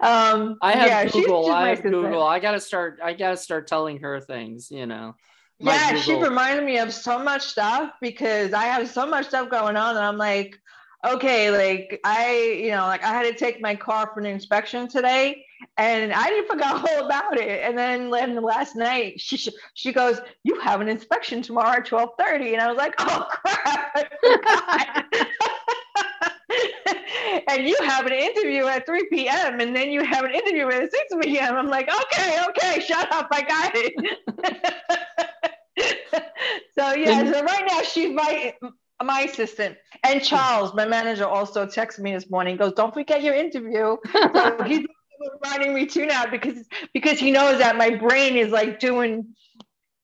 um, I have yeah, Google. She's, she's I have Google. I gotta start. I gotta start telling her things. You know yeah, Google. she reminded me of so much stuff because I have so much stuff going on and I'm like, okay, like I, you know, like I had to take my car for an inspection today and I didn't forget all about it. And then, then last night she she goes, You have an inspection tomorrow at 12:30. And I was like, oh crap, and you have an interview at 3 p.m. and then you have an interview at 6 p.m. I'm like, okay, okay, shut up, I got it. so yeah, so right now she's my my assistant and Charles, my manager, also texted me this morning. Goes, "Don't forget your interview." So he's reminding me too now because because he knows that my brain is like doing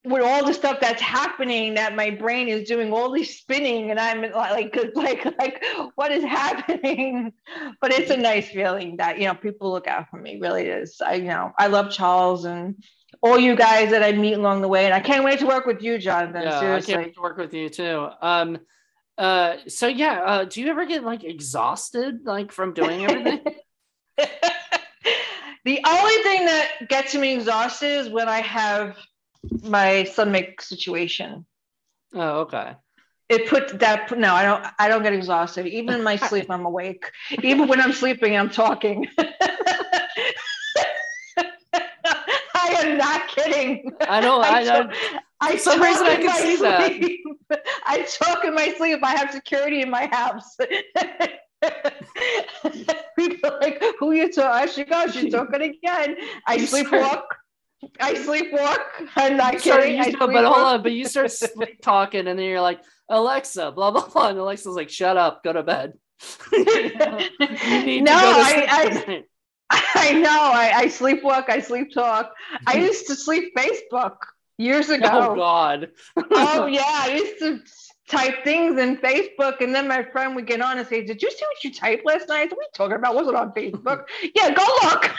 with all the stuff that's happening that my brain is doing all this spinning and i'm like like like what is happening but it's a nice feeling that you know people look out for me really is i you know i love charles and all you guys that i meet along the way and i can't wait to work with you jonathan yeah, seriously. i can't wait to work with you too um uh so yeah uh do you ever get like exhausted like from doing everything the only thing that gets me exhausted is when i have my stomach situation. Oh, okay. It put that no, I don't I don't get exhausted. Even in my sleep, I'm awake. Even when I'm sleeping, I'm talking. Am not kidding. I know. I, I know. I some reason, I can see sleep. that. I choke in my sleep. I have security in my house. People like, who you talking? She goes, she's talking again. I sleepwalk. I sleepwalk. I'm not kidding. I but hold on, but you start sleep talking and then you're like, Alexa, blah blah blah. And Alexa's like, shut up, go to bed. no, I, I, I know. I, I sleepwalk, I sleep talk. I used to sleep Facebook years ago. Oh God. oh yeah. I used to type things in Facebook, and then my friend would get on and say, "Did you see what you typed last night? What are we talking about? Was it on Facebook? yeah, go look."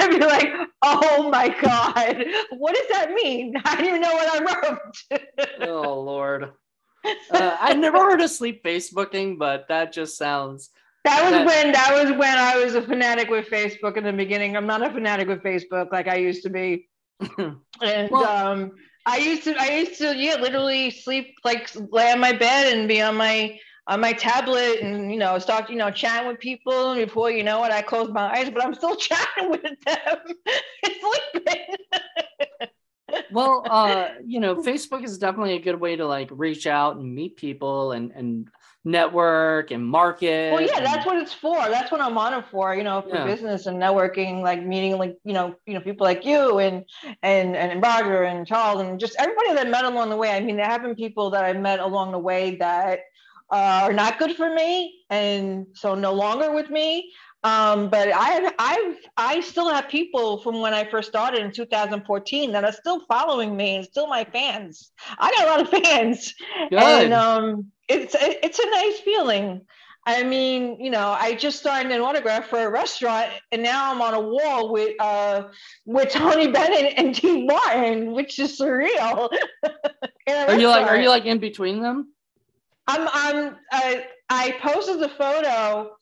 I'd be like, oh my God, what does that mean? I don't even know what I wrote. oh, Lord. Uh, I've never heard of sleep Facebooking, but that just sounds. That was that... when that was when I was a fanatic with Facebook in the beginning. I'm not a fanatic with Facebook like I used to be. and well, um, I used to I used to yeah literally sleep like lay on my bed and be on my on my tablet and you know start you know chatting with people and before you know it i close my eyes but i'm still chatting with them sleeping well uh you know facebook is definitely a good way to like reach out and meet people and and network and market well yeah that's what it's for that's what i'm on it for you know for yeah. business and networking like meeting like you know you know people like you and and and roger and charles and just everybody that I met along the way i mean there have been people that i met along the way that uh, are not good for me, and so no longer with me. Um, but I, I've, I still have people from when I first started in 2014 that are still following me and still my fans. I got a lot of fans, good. and um, it's it's a nice feeling. I mean, you know, I just signed an autograph for a restaurant, and now I'm on a wall with uh, with Tony Bennett and Dean Martin, which is surreal. are you like Are you like in between them? I'm I'm I, I posted the photo.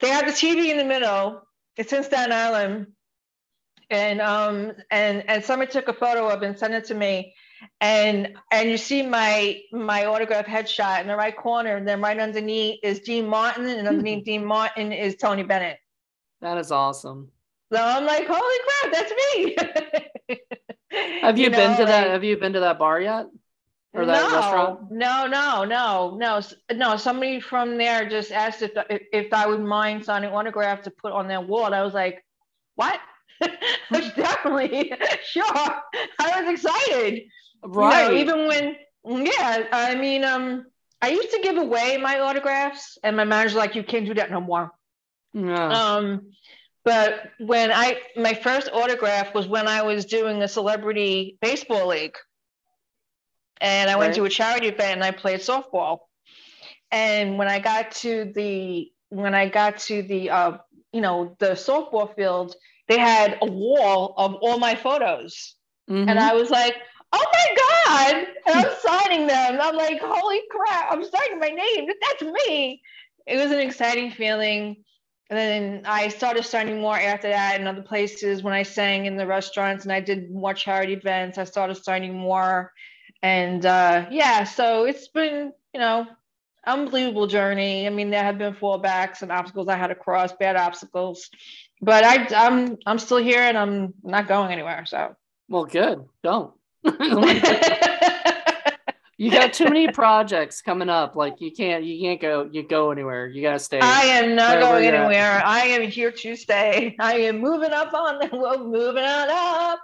They have the TV in the middle. It's in Staten Island, and um and and somebody took a photo of it and sent it to me, and and you see my my autograph headshot in the right corner, and then right underneath is Dean Martin, and underneath Dean Martin is Tony Bennett. That is awesome. So I'm like, holy crap, that's me. have you, you been to like, that? Have you been to that bar yet? Or that no, restaurant? No, no, no, no, no. Somebody from there just asked if if, if I would mind signing autograph to put on their wall. And I was like, what? definitely sure. I was excited. Right. You know, even when yeah, I mean, um, I used to give away my autographs, and my manager's like, you can't do that no more. Yeah. Um, but when I my first autograph was when I was doing a celebrity baseball league and I went to a charity event and I played softball. And when I got to the when I got to the uh, you know the softball field, they had a wall of all my photos, mm-hmm. and I was like, "Oh my god!" And I'm signing them. I'm like, "Holy crap! I'm signing my name. That's me." It was an exciting feeling. And then I started signing more after that in other places when I sang in the restaurants and I did more charity events. I started signing more and uh, yeah, so it's been you know unbelievable journey. I mean, there have been fallbacks and obstacles I had to cross, bad obstacles, but I, I'm I'm still here and I'm not going anywhere. So well, good. Don't. you got too many projects coming up. Like you can't you can't go you go anywhere. You gotta stay. I am not going anywhere. I am here to stay. I am moving up on the well, moving on up,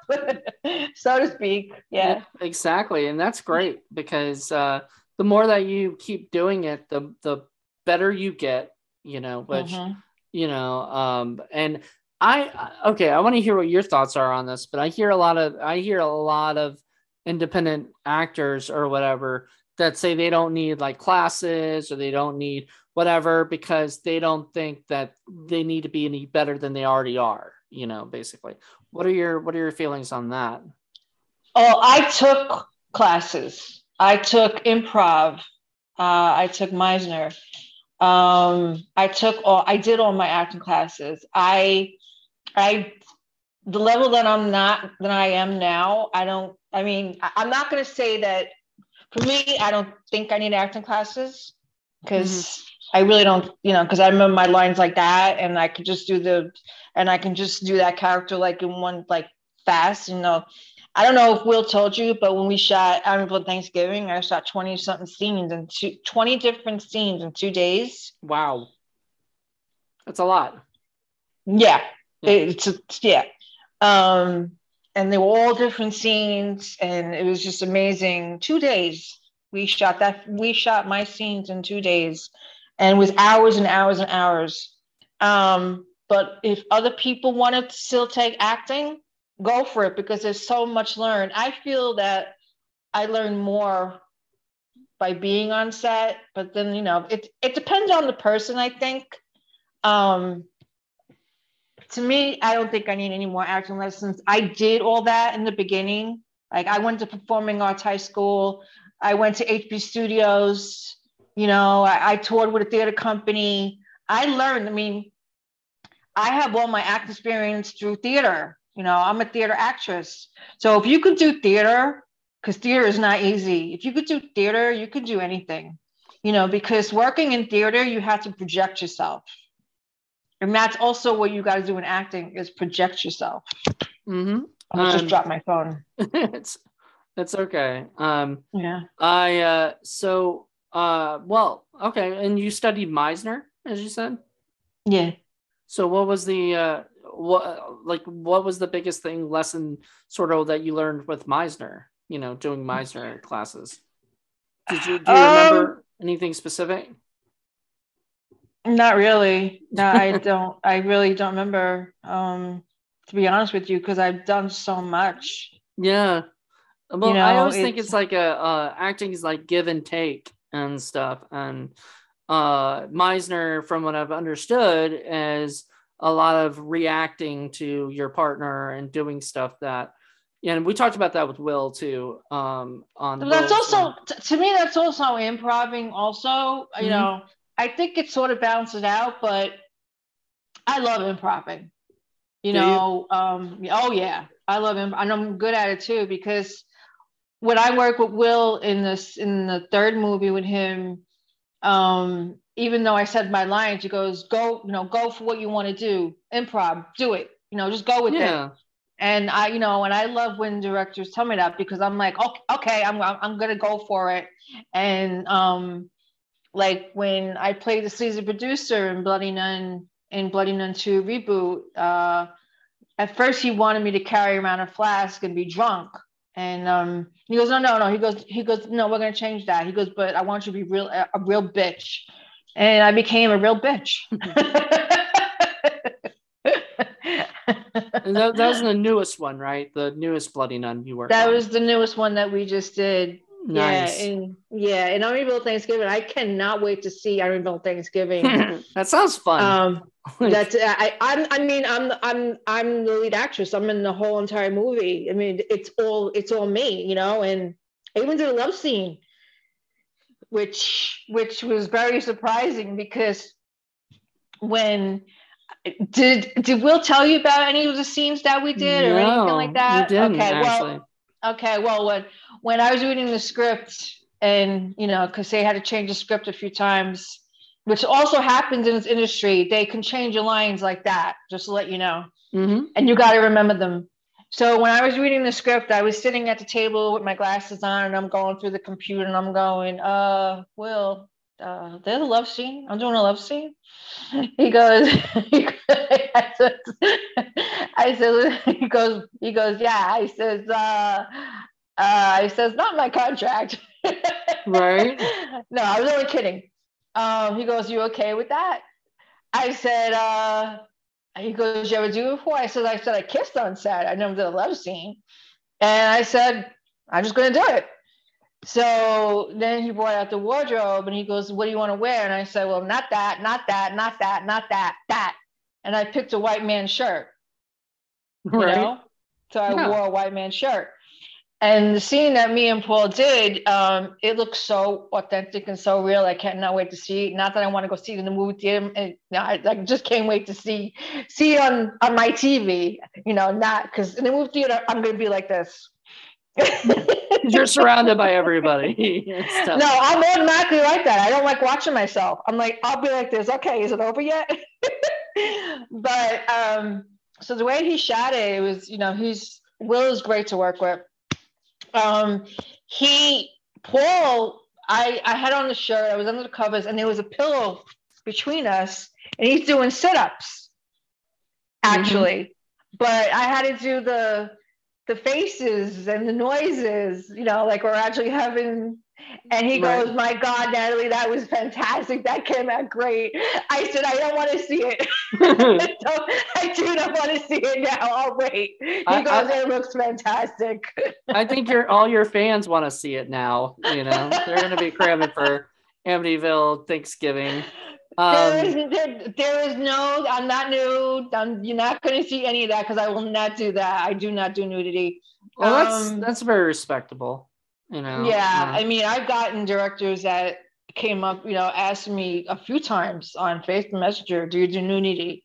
so to speak. Yeah. yeah. Exactly. And that's great because uh the more that you keep doing it, the the better you get, you know, which mm-hmm. you know, um and I okay, I want to hear what your thoughts are on this, but I hear a lot of I hear a lot of independent actors or whatever that say they don't need like classes or they don't need whatever because they don't think that they need to be any better than they already are you know basically. What are your what are your feelings on that? Oh i took classes. I took improv. Uh, i took meisner. Um, i took all i did all my acting classes. I i the level that i'm not that i am now i don't I mean, I'm not going to say that for me, I don't think I need acting classes because mm-hmm. I really don't, you know, because I remember my lines like that and I could just do the, and I can just do that character like in one, like fast, you know. I don't know if Will told you, but when we shot I remember Thanksgiving, I shot 20 something scenes and two, 20 different scenes in two days. Wow. That's a lot. Yeah. yeah. It's, yeah. Um, and they were all different scenes and it was just amazing. Two days we shot that we shot my scenes in two days and with hours and hours and hours. Um, but if other people want to still take acting go for it because there's so much learned. I feel that i learn more by being on set but then you know it, it depends on the person i think. Um, to me, I don't think I need any more acting lessons. I did all that in the beginning. Like I went to performing arts high school. I went to HB Studios. You know, I, I toured with a theater company. I learned. I mean, I have all my act experience through theater. You know, I'm a theater actress. So if you could do theater, because theater is not easy. If you could do theater, you could do anything. You know, because working in theater, you have to project yourself and that's also what you got to do in acting is project yourself. Mm-hmm. I um, just dropped my phone. it's that's okay. Um, yeah. I uh, so uh, well, okay, and you studied Meisner, as you said. Yeah. So what was the uh, what like what was the biggest thing lesson sort of that you learned with Meisner? You know, doing Meisner classes. Did you do you um, remember anything specific? Not really. No, I don't. I really don't remember. Um, to be honest with you, because I've done so much. Yeah. Well, you know, I always it's, think it's like a uh, acting is like give and take and stuff. And uh, Meisner, from what I've understood, is a lot of reacting to your partner and doing stuff that. Yeah, and we talked about that with Will too. Um, on that's also to me that's also improving. Also, mm-hmm. you know, I think it sort of balances out, but I love improv. You know, you? um, oh yeah, I love him, and I'm good at it too because when I work with Will in this in the third movie with him, um, even though I said my lines, he goes, "Go, you know, go for what you want to do, improv, do it, you know, just go with yeah. it." And I, you know, and I love when directors tell me that because I'm like, okay, okay I'm I'm gonna go for it, and um, like when I played the season producer in Bloody Nun in Bloody Nun 2 reboot, uh, at first he wanted me to carry around a flask and be drunk. And um, he goes, no, no, no. He goes, he goes, no, we're gonna change that. He goes, but I want you to be real, a real bitch. And I became a real bitch. that, that was the newest one, right? The newest Bloody Nun you worked. That on. was the newest one that we just did. Nice. Yeah, and yeah, and Amityville Thanksgiving. I cannot wait to see Amityville Thanksgiving. that sounds fun. Um, that's I, I. I mean, I'm I'm I'm the lead actress. I'm in the whole entire movie. I mean, it's all it's all me, you know. And I even did a love scene, which which was very surprising because when did did Will tell you about any of the scenes that we did or anything like that? okay, actually. well Okay, well, when when I was reading the script, and you know, because they had to change the script a few times, which also happens in this industry, they can change your lines like that, just to let you know. Mm-hmm. And you got to remember them. So when I was reading the script, I was sitting at the table with my glasses on and I'm going through the computer and I'm going, uh, Will, uh, there's a love scene. I'm doing a love scene. He goes, he goes I, said, I said, he goes, he goes, yeah. I says, uh, uh, I says, not my contract. Right. no, I was only kidding. Um, he goes, you okay with that? I said, uh, he goes, you ever do it before? I said, I said, I kissed on set. I never did a love scene. And I said, I'm just going to do it. So then he brought out the wardrobe and he goes, What do you want to wear? And I said, Well, not that, not that, not that, not that, that. And I picked a white man shirt. You right. know? So I yeah. wore a white man shirt. And the scene that me and Paul did, um, it looks so authentic and so real. I cannot wait to see it. Not that I want to go see it in the movie theater. And I, I just can't wait to see see it on, on my TV. You know, not because in the movie theater, I'm going to be like this. You're surrounded by everybody. no, I'm automatically like that. I don't like watching myself. I'm like, I'll be like this. Okay, is it over yet? but um, so the way he shot it, it was, you know, he's Will is great to work with. Um, he Paul, I I had on the shirt. I was under the covers, and there was a pillow between us, and he's doing sit-ups. Actually, mm-hmm. but I had to do the the faces and the noises, you know, like we're actually having. And he right. goes, "My God, Natalie, that was fantastic. That came out great." I said, "I don't want to see it. so I do not want to see it now. I'll wait." He I, goes, I, "It looks fantastic." I think your all your fans want to see it now. You know, they're going to be cramming for Amityville Thanksgiving. Um, there, is, there, there is no, I'm not nude. I'm, you're not going to see any of that because I will not do that. I do not do nudity. Well, that's um, that's very respectable. You know. Yeah, I mean, I've gotten directors that came up, you know, asked me a few times on Facebook Messenger, "Do you do nudity?"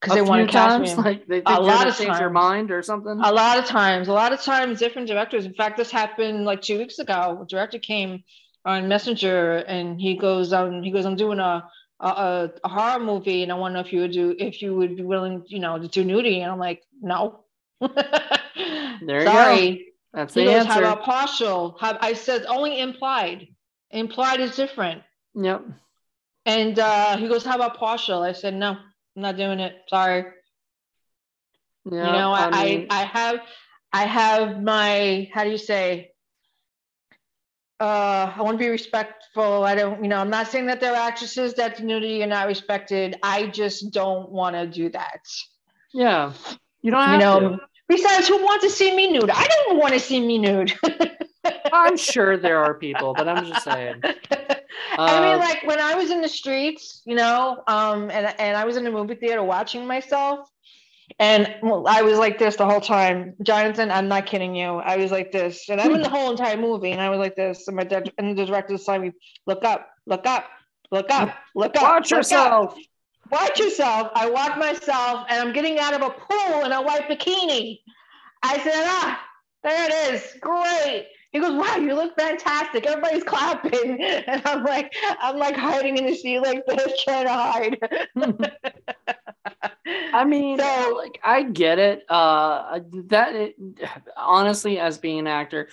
Because they want to cast me. Like they a lot of change your mind or something. A lot of times, a lot of times, different directors. In fact, this happened like two weeks ago. A director came on Messenger and he goes, um, he goes, I'm doing a a, a, horror movie and I want to know if you would do if you would be willing, you know, to do nudity. And I'm like, no. there Sorry. you go. That's the he goes, answer. How about partial? How, I said only implied. Implied is different. Yep. And uh, he goes, how about partial? I said, no, I'm not doing it. Sorry. Yeah, you know, I, I, mean... I, I have I have my how do you say uh, I want to be respectful. I don't, you know, I'm not saying that there are actresses that nudity are not respected. I just don't want to do that. Yeah, you don't. you know. To. Besides, who wants to see me nude? I don't want to see me nude. I'm sure there are people, but I'm just saying. I mean, uh, like when I was in the streets, you know, um, and and I was in the movie theater watching myself. And I was like this the whole time. Jonathan, I'm not kidding you. I was like this. And I'm in the whole entire movie and I was like this. And my dad and the director was telling me, look up, look up, look up, look up. Watch look yourself. Up. Watch yourself. I walk myself and I'm getting out of a pool in a white bikini. I said, ah, there it is. Great. He goes, wow, you look fantastic. Everybody's clapping. And I'm like, I'm like hiding in the seat like this, trying to hide. I mean, so, like I get it. Uh, that it, honestly, as being an actor,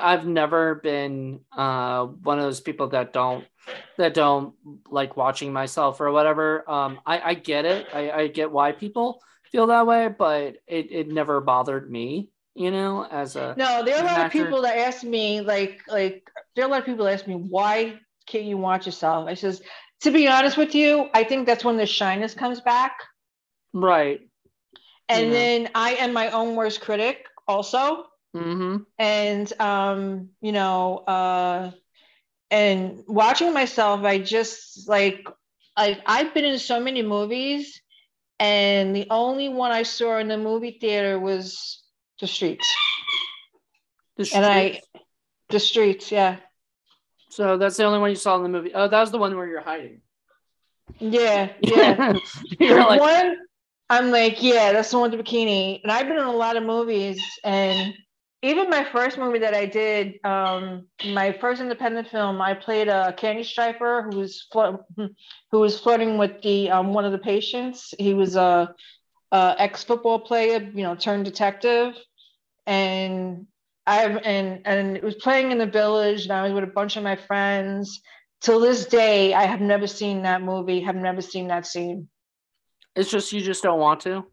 I've never been uh one of those people that don't that don't like watching myself or whatever. Um, I I get it. I I get why people feel that way, but it it never bothered me. You know, as a no, there are a lot actor. of people that ask me like like there are a lot of people that ask me why can't you watch yourself? I says to be honest with you, I think that's when the shyness comes back Right. And yeah. then I am my own worst critic also. Mm-hmm. And, um, you know, uh, and watching myself, I just like, I, I've been in so many movies, and the only one I saw in the movie theater was The Streets. The streets. And I, The Streets, yeah. So that's the only one you saw in the movie. Oh, that was the one where you're hiding. Yeah, yeah. you're like, one I'm like, yeah, that's the one with the bikini. And I've been in a lot of movies, and even my first movie that I did, um, my first independent film, I played a candy striper who was who was flirting with the um, one of the patients. He was a, a ex football player, you know, turned detective. and I and and it was playing in the village, and I was with a bunch of my friends. Till this day, I have never seen that movie. Have never seen that scene. It's just you just don't want to.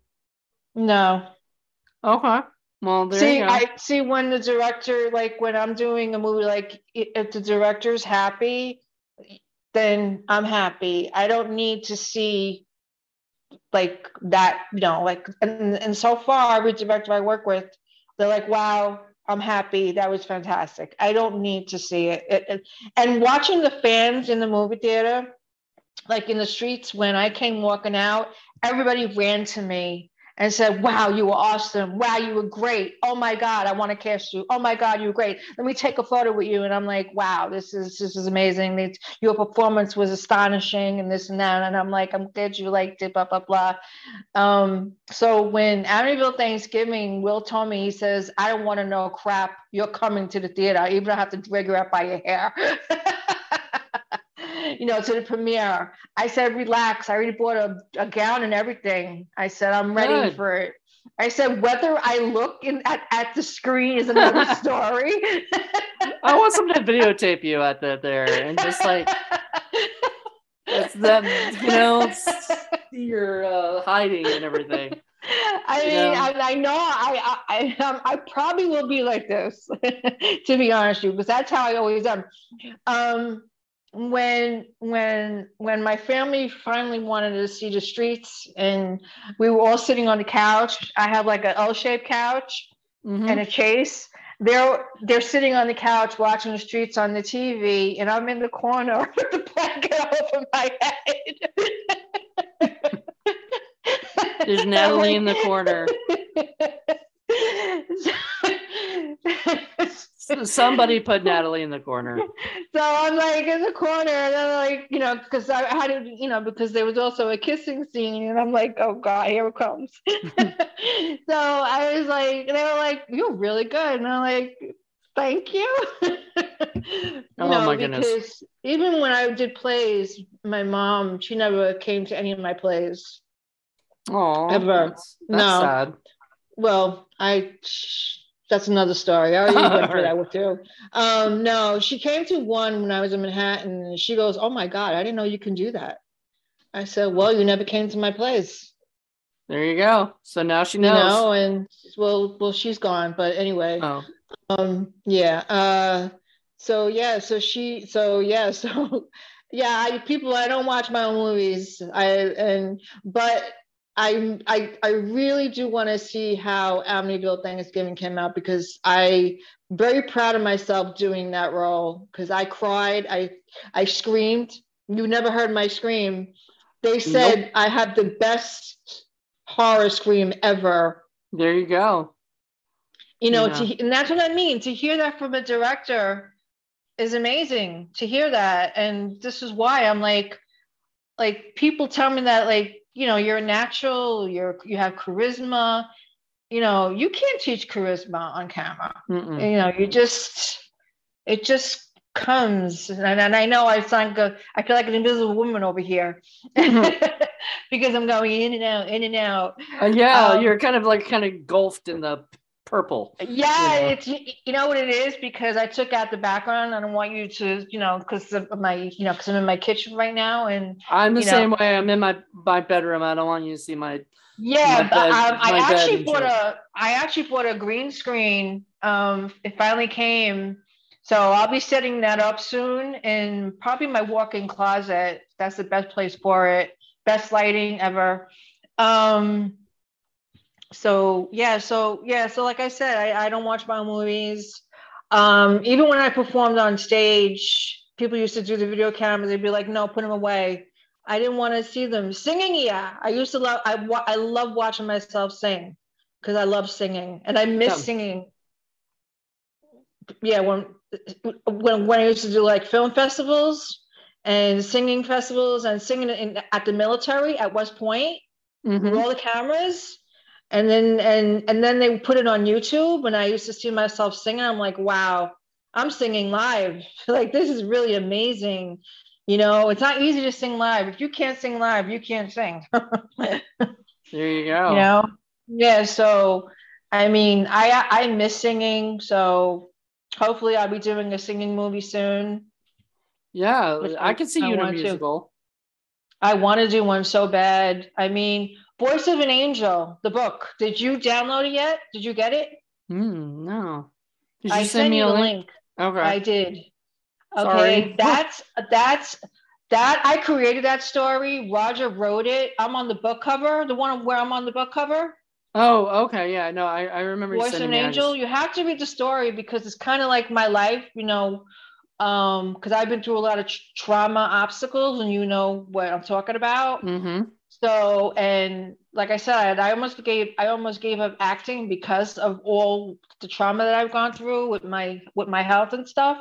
No. Okay. Well, there see, you go. I see when the director, like when I'm doing a movie, like if the director's happy, then I'm happy. I don't need to see like that, you know, like and, and so far every director I work with, they're like, wow, I'm happy. That was fantastic. I don't need to see it. it, it and watching the fans in the movie theater, like in the streets when I came walking out, everybody ran to me and said, Wow, you were awesome. Wow, you were great. Oh my God, I want to cast you. Oh my God, you were great. Let me take a photo with you. And I'm like, wow, this is this is amazing. your performance was astonishing and this and that. And I'm like, I'm glad you liked it, blah, blah, blah. Um, so when Amityville Thanksgiving, Will told me, he says, I don't want to know crap. You're coming to the theater, even I have to drag you up by your hair. you know, to the premiere. I said, relax. I already bought a, a gown and everything. I said, I'm ready Good. for it. I said, whether I look in, at, at the screen is another story. I want someone to videotape you at the there and just like it's them, you know, you're uh, hiding and everything. I mean, I, I, know I I I, um, I probably will be like this, to be honest with you, because that's how I always am. Um, when when when my family finally wanted to see the streets and we were all sitting on the couch i have like an l-shaped couch mm-hmm. and a chase they're they're sitting on the couch watching the streets on the tv and i'm in the corner with the blanket over my head. There's natalie in the corner Somebody put Natalie in the corner. So I'm like in the corner, and I'm like, you know, because I had to, you know, because there was also a kissing scene, and I'm like, oh god, here it comes. so I was like, they were like, you're really good, and I'm like, thank you. you oh know, my goodness! Even when I did plays, my mom, she never came to any of my plays. Oh, ever. That's, that's no. Sad. Well, I that's another story. I already went through that with too. Um, no, she came to one when I was in Manhattan and she goes, Oh my God, I didn't know you can do that. I said, Well, you never came to my place. There you go. So now she knows. You know, and well, well, she's gone. But anyway. Oh. Um, yeah. Uh so yeah, so she so yeah, so yeah, I people I don't watch my own movies. I and but I, I I really do want to see how Amityville Thanksgiving came out because I very proud of myself doing that role because I cried, I I screamed. You never heard my scream. They said nope. I have the best horror scream ever. There you go. You know, yeah. to, and that's what I mean. To hear that from a director is amazing. To hear that, and this is why I'm like, like people tell me that like you know you're natural you're you have charisma. You know you can't teach charisma on camera. Mm-mm. you know you just it just comes. And, and i know i sound good i feel like an invisible woman over here. Mm-hmm. because i'm going in and out in and out. Uh, yeah um, you're kind of like kind of engulfed in the purple. Yeah, you know? it's you know what it is because I took out the background. I don't want you to, you know, because of my, you know, because I'm in my kitchen right now, and I'm the same know, way. I'm in my my bedroom. I don't want you to see my. Yeah, my bed, um, I actually bought a. I actually bought a green screen. Um, it finally came, so I'll be setting that up soon, and probably my walk-in closet. That's the best place for it. Best lighting ever. Um, so yeah so yeah so like i said i, I don't watch my movies. Um, even when i performed on stage people used to do the video cameras. They'd be like no put them away. I didn't want to see them singing yeah. I used to love i, I love watching myself sing because i love singing and i miss singing. Yeah when when when i used to do like film festivals and singing festivals and singing in, at the military at west point mm-hmm. with all the cameras and then and and then they put it on youtube and i used to see myself singing i'm like wow i'm singing live like this is really amazing you know it's not easy to sing live if you can't sing live you can't sing there you go you know yeah so I mean, I I miss singing, so hopefully I'll be doing a singing movie soon. Yeah, I can see you in a musical. To. I want to do one so bad. I mean, Voice of an Angel, the book. Did you download it yet? Did you get it? Mm, no. Did you I send me a link? link? Okay. I did. Okay, Sorry. that's that's that I created that story. Roger wrote it. I'm on the book cover, the one where I'm on the book cover. Oh, okay. Yeah, no, I, I remember. Voice of an Angel. Just... You have to read the story because it's kind of like my life, you know, um, because I've been through a lot of trauma obstacles, and you know what I'm talking about. Mm-hmm. So, and like I said, I almost gave I almost gave up acting because of all the trauma that I've gone through with my with my health and stuff.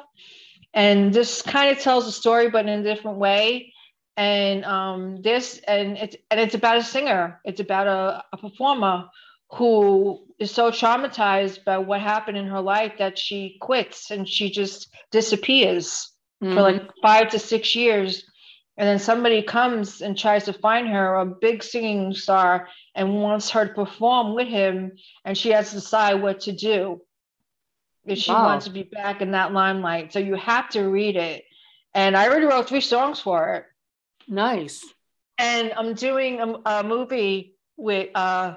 And this kind of tells a story but in a different way. And um, this and it's and it's about a singer. It's about a, a performer who is so traumatized by what happened in her life that she quits and she just disappears mm-hmm. for like five to six years and then somebody comes and tries to find her a big singing star and wants her to perform with him and she has to decide what to do if she wow. wants to be back in that limelight. So you have to read it. And I already wrote three songs for it. Nice. And I'm doing a, a movie with uh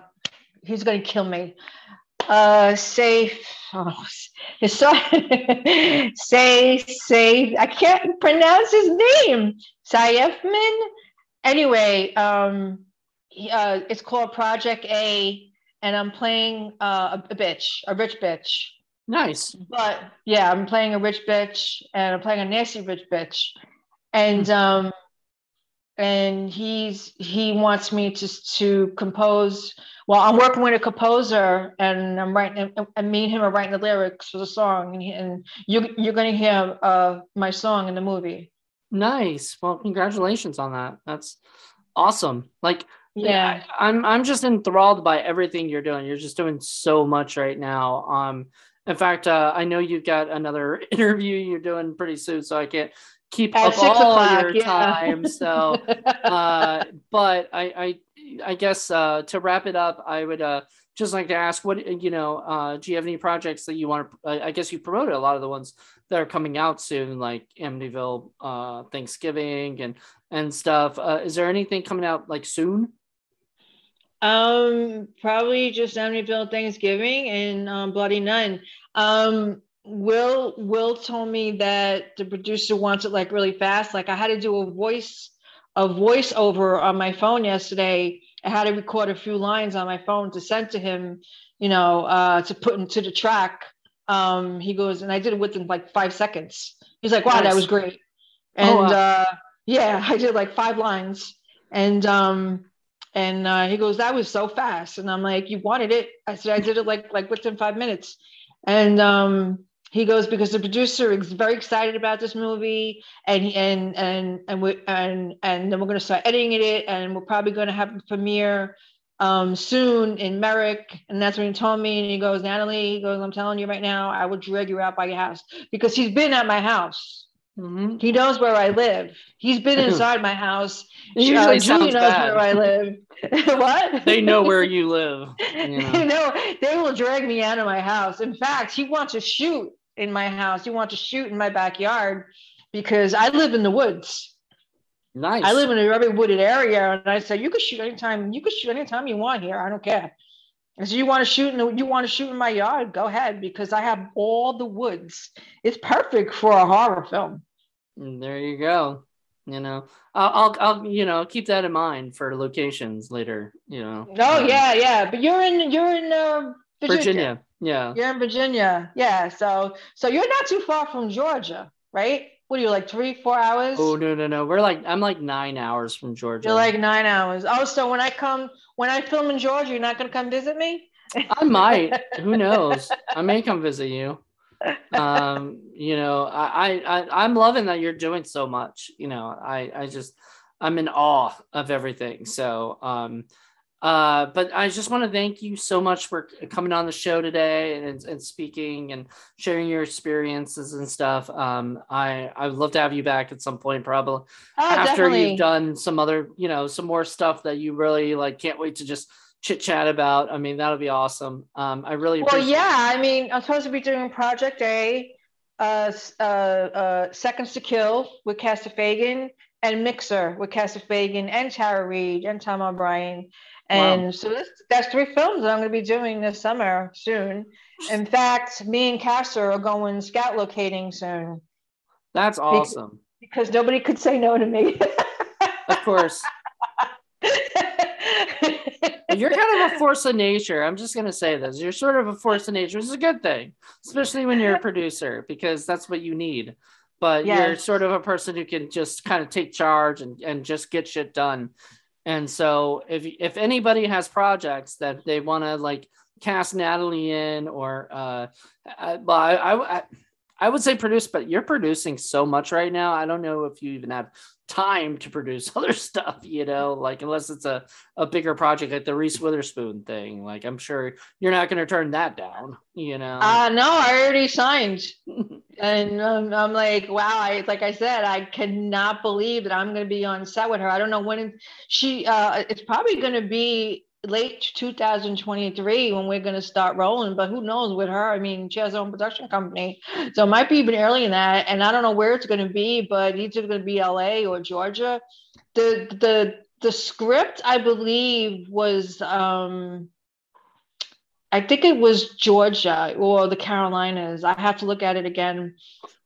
he's gonna kill me. Uh safe oh his song say safe I can't pronounce his name. Sayefman. Anyway, um uh, it's called Project A, and I'm playing uh, a, a bitch, a rich bitch Nice. But yeah, I'm playing a rich bitch and I'm playing a nasty rich bitch. And um and he's he wants me to to compose well i'm working with a composer and i'm writing and me and him are writing the lyrics for the song and, he, and you, you're going to hear uh, my song in the movie. Nice. Well congratulations on that. That's awesome. Like yeah. I, i'm i'm just enthralled by everything you're doing. You're just doing so much right now. Um in fact, uh, I know you've got another interview you're doing pretty soon, so I can't keep At up all your yeah. time. So, uh, but I, I, I guess uh, to wrap it up, I would uh, just like to ask, what you know, uh, do you have any projects that you want to? I guess you promoted a lot of the ones that are coming out soon, like Amityville uh, Thanksgiving and and stuff. Uh, is there anything coming out like soon? Um, probably just Amityville Thanksgiving and um, Bloody Nun. Um, Will Will told me that the producer wants it like really fast. Like I had to do a voice a voiceover on my phone yesterday. I had to record a few lines on my phone to send to him, you know, uh, to put into the track. Um, he goes, and I did it within like five seconds. He's like, "Wow, nice. that was great." And oh, wow. uh, yeah, I did like five lines, and um, and uh, he goes, "That was so fast." And I'm like, "You wanted it?" I said, "I did it like like within five minutes." And um, he goes, "Because the producer is very excited about this movie, and and and and we and and then we're going to start editing it, and we're probably going to have a premiere um, soon in Merrick." And that's when he told me, and he goes, "Natalie," he goes, "I'm telling you right now, I will drag you out by your house because he's been at my house." Mm-hmm. He knows where I live. He's been inside my house. Usually uh, Julie knows bad. where I live. what? They know where you live. You know? know, they will drag me out of my house. In fact, he wants to shoot in my house. He wants to shoot in my backyard because I live in the woods. Nice. I live in a very wooded area, and I said, "You can shoot anytime. You can shoot anytime you want here. I don't care." So you want to shoot in the, you want to shoot in my yard? Go ahead because I have all the woods. It's perfect for a horror film. Mm, there you go. You know, I'll, I'll, I'll, you know, keep that in mind for locations later. You know. Oh um, yeah, yeah. But you're in, you're in uh, Virginia. Virginia. Yeah. You're in Virginia. Yeah. So, so you're not too far from Georgia, right? What are you like three, four hours? Oh no, no, no. We're like I'm like nine hours from Georgia. You're like nine hours. Oh, so when I come, when I film in Georgia, you're not gonna come visit me? I might. Who knows? I may come visit you um, you know, I, I I'm loving that you're doing so much. You know, I I just I'm in awe of everything. So um uh, but I just want to thank you so much for coming on the show today and, and speaking and sharing your experiences and stuff. Um, I I would love to have you back at some point, probably oh, after definitely. you've done some other, you know, some more stuff that you really like. Can't wait to just chit chat about. I mean, that'll be awesome. Um, I really well, yeah. I mean, I'm supposed to be doing Project A, uh, uh, uh, Seconds to Kill with Cassie Fagan, and Mixer with Cassie Fagan and Tara Reid and Tom O'Brien. And wow. so this, that's three films that I'm going to be doing this summer soon. In fact, me and Castor are going scout locating soon. That's awesome. Because, because nobody could say no to me. of course. You're kind of a force of nature. I'm just going to say this. You're sort of a force of nature, which is a good thing, especially when you're a producer, because that's what you need. But yes. you're sort of a person who can just kind of take charge and, and just get shit done. And so if if anybody has projects that they want to like cast Natalie in or uh I, well I, I I would say produce, but you're producing so much right now. I don't know if you even have time to produce other stuff, you know, like unless it's a, a bigger project like the Reese Witherspoon thing. Like I'm sure you're not going to turn that down, you know. Uh no, I already signed. and um, I'm like, wow, I like I said, I cannot believe that I'm going to be on set with her. I don't know when she uh it's probably going to be late 2023 when we're going to start rolling but who knows with her. I mean she has her own production company so it might be even early in that and i don't know where it's going to be but either going to be la or georgia. The the the script i believe was um I think it was Georgia or the Carolinas. I have to look at it again.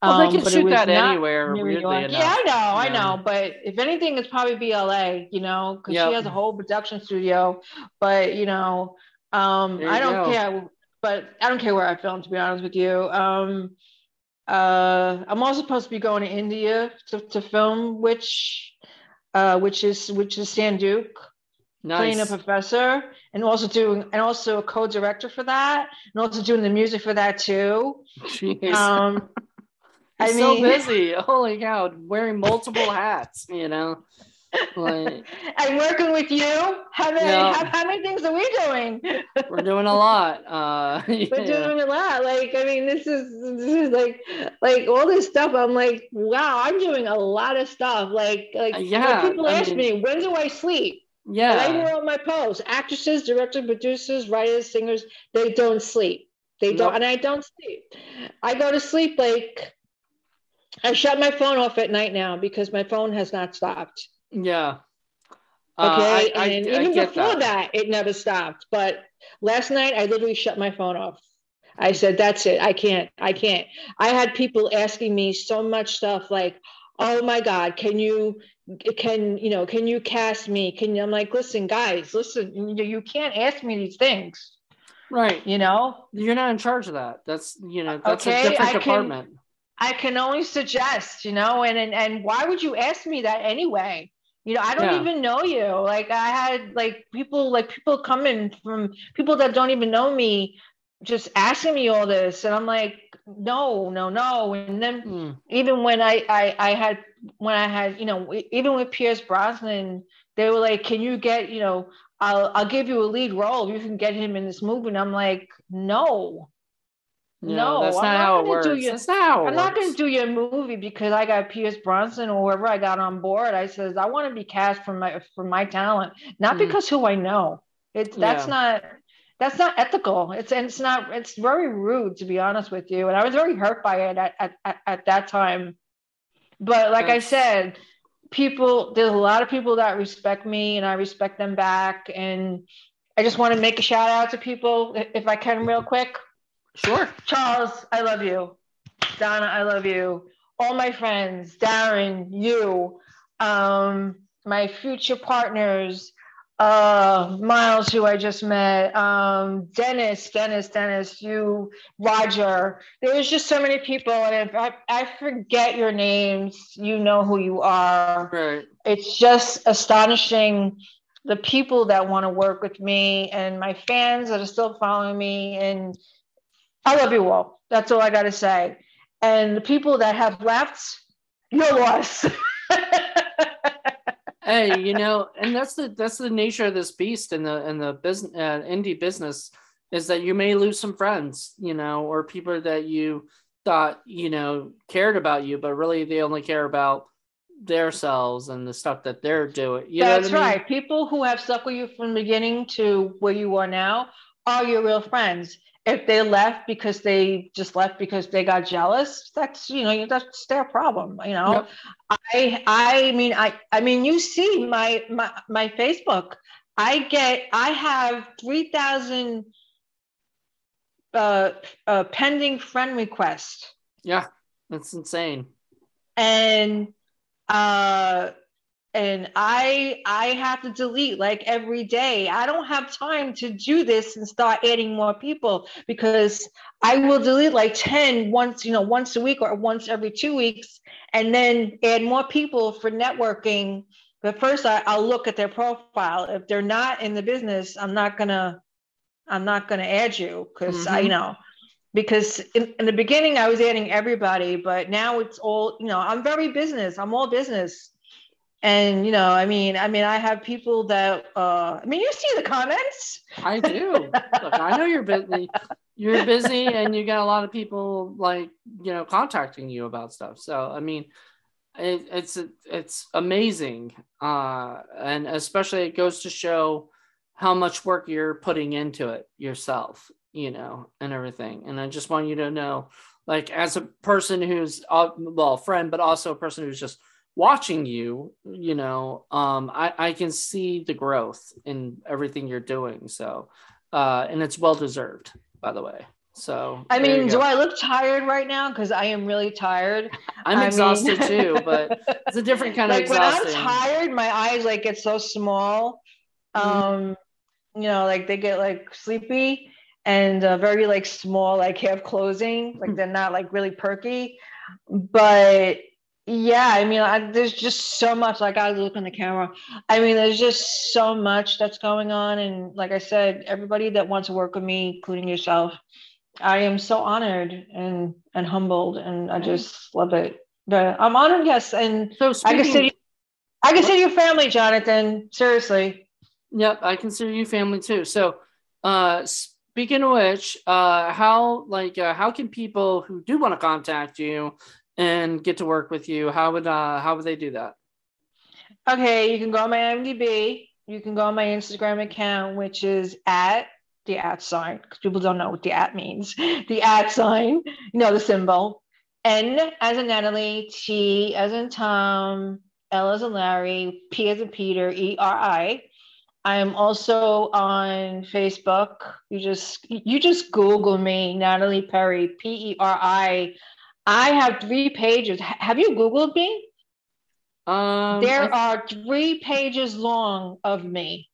Well, they can um, shoot that anywhere. weirdly enough. Yeah, I know, yeah. I know. But if anything, it's probably BLA. You know, because yep. she has a whole production studio. But you know, um, I don't go. care. But I don't care where I film. To be honest with you, um, uh, I'm also supposed to be going to India to, to film, which, uh, which is which is Sanduke nice. playing a professor and also doing and also a co-director for that and also doing the music for that too Jeez. um I mean, so busy. Holy cow, wearing multiple hats, you know. Like, and working with you. How many, how, how, many things are we doing? we're doing a lot. Uh, we're doing a lot. Like, I mean, this is this is like like all this stuff. I'm like, wow, I'm doing a lot of stuff. Like, like yeah. people I ask mean, me, when do I sleep? Yeah. Here on my post. Actresses, directors, producers, writers, singers, they don't sleep. They don't, nope. and I don't sleep. I go to sleep like I shut my phone off at night now because my phone has not stopped. Yeah. Uh, okay. I, and I, even I before that. that, it never stopped. But last night, I literally shut my phone off. I said, that's it. I can't. I can't. I had people asking me so much stuff like, oh my God, can you can you know can you cast me? Can you i'm like listen guys listen you, can't ask me these things. Right. You know? You're not in charge of that. That's you know that's okay, a different I department. Can, i can only suggest you know and, and and why would you ask me that anyway? You know i don't yeah. even know you. Like i had like people like people coming from people that don't even know me just asking me all this and i'm like no no no and then mm. even when I, I i had when i had you know even with pierce brosnan they were like can you get you know i'll i'll give you a lead role you can get him in this movie and i'm like no no, no that's I'm not, how it works. Your, that's not how I'm works. not going to do your movie because I got Pierce Brosnan or whoever I got on board. I says I want to be cast for my for my talent, not mm. because who I know. It's that's yeah. not that's not ethical. It's and it's not. It's very rude, to be honest with you. And I was very hurt by it at at, at, at that time. But like I said, people there's a lot of people that respect me, and I respect them back. And I just want to make a shout out to people, if I can, real quick. Sure. Charles, I love you. Donna, I love you. All my friends, Darren, you, um, my future partners, uh, Miles, who I just met, um, Dennis, Dennis, Dennis, you, Roger. There was just so many people, and if I, I forget your names, you know who you are. Right. It's just astonishing the people that want to work with me and my fans that are still following me. And I love you all. That's all I got to say. And the people that have left, you're lost. hey, you know, and that's the that's the nature of this beast in the in the business uh, indie business is that you may lose some friends, you know, or people that you thought you know cared about you, but really they only care about their selves and the stuff that they're doing. You know That's what I mean? right. People who have stuck with you from the beginning to where you are now are your real friends. If they left because they just left because they got jealous, that's you know that's their problem. You know, Yep. I I mean I I mean you see my my my Facebook. I get I have three thousand uh, uh pending friend requests Yeah, that's insane. and uh and i i have to delete like every day i don't have time to do this and start adding more people because i will delete like 10 once you know once a week or once every two weeks and then add more people for networking but first I, i'll look at their profile if they're not in the business i'm not gonna i'm not gonna add you because i Mhm. you know because in, in the beginning I was adding everybody, but now it's all, you know, I'm very business. I'm all business. And you know, I mean, I mean, I have people that uh I mean you see the comments. I do. Look, I know you're busy. You're busy, and you got a lot of people like you know contacting you about stuff. So I mean, it, it's it's amazing, uh, and especially it goes to show how much work you're putting into it yourself, you know, and everything. And I just want you to know, like, as a person who's uh, well, friend, but also a person who's just watching you, you know, um, I, I can see the growth in everything you're doing. So, uh, and it's well deserved, by the way. So, I mean, do I look tired right now? Because I am really tired. I'm I mean- exhausted too, but it's a different kind of like when I'm tired, my eyes like get so small. Mhm. Um, you know, like they get like sleepy and uh, very like small, like half closing, like they're not like really perky. But yeah, I mean, I, there's just so much. Like I look on the camera. I mean, there's just so much that's going on, and like I said, everybody that wants to work with me, including yourself, I am so honored and and humbled, and I just love it. But I'm honored, yes, and so I speaking, consider I consider you family, Jonathan. Seriously. Yep, I consider you family too. So, uh, speaking of which, uh, how like uh, how can people who do want to contact you and get to work with you? How would uh, how would they do that? Okay, you can go on my IMDb. You can go on my Instagram account, which is at the at sign, because people don't know what the at means. The at sign, you know, the symbol. N as in Natalie, T as in Tom, L as in Larry, P as in Peter, E R I. I am also on Facebook. You just you just Google me, Natalie Peri, P E R I. I have three pages. Have you Googled me? Um, There are three pages long of me.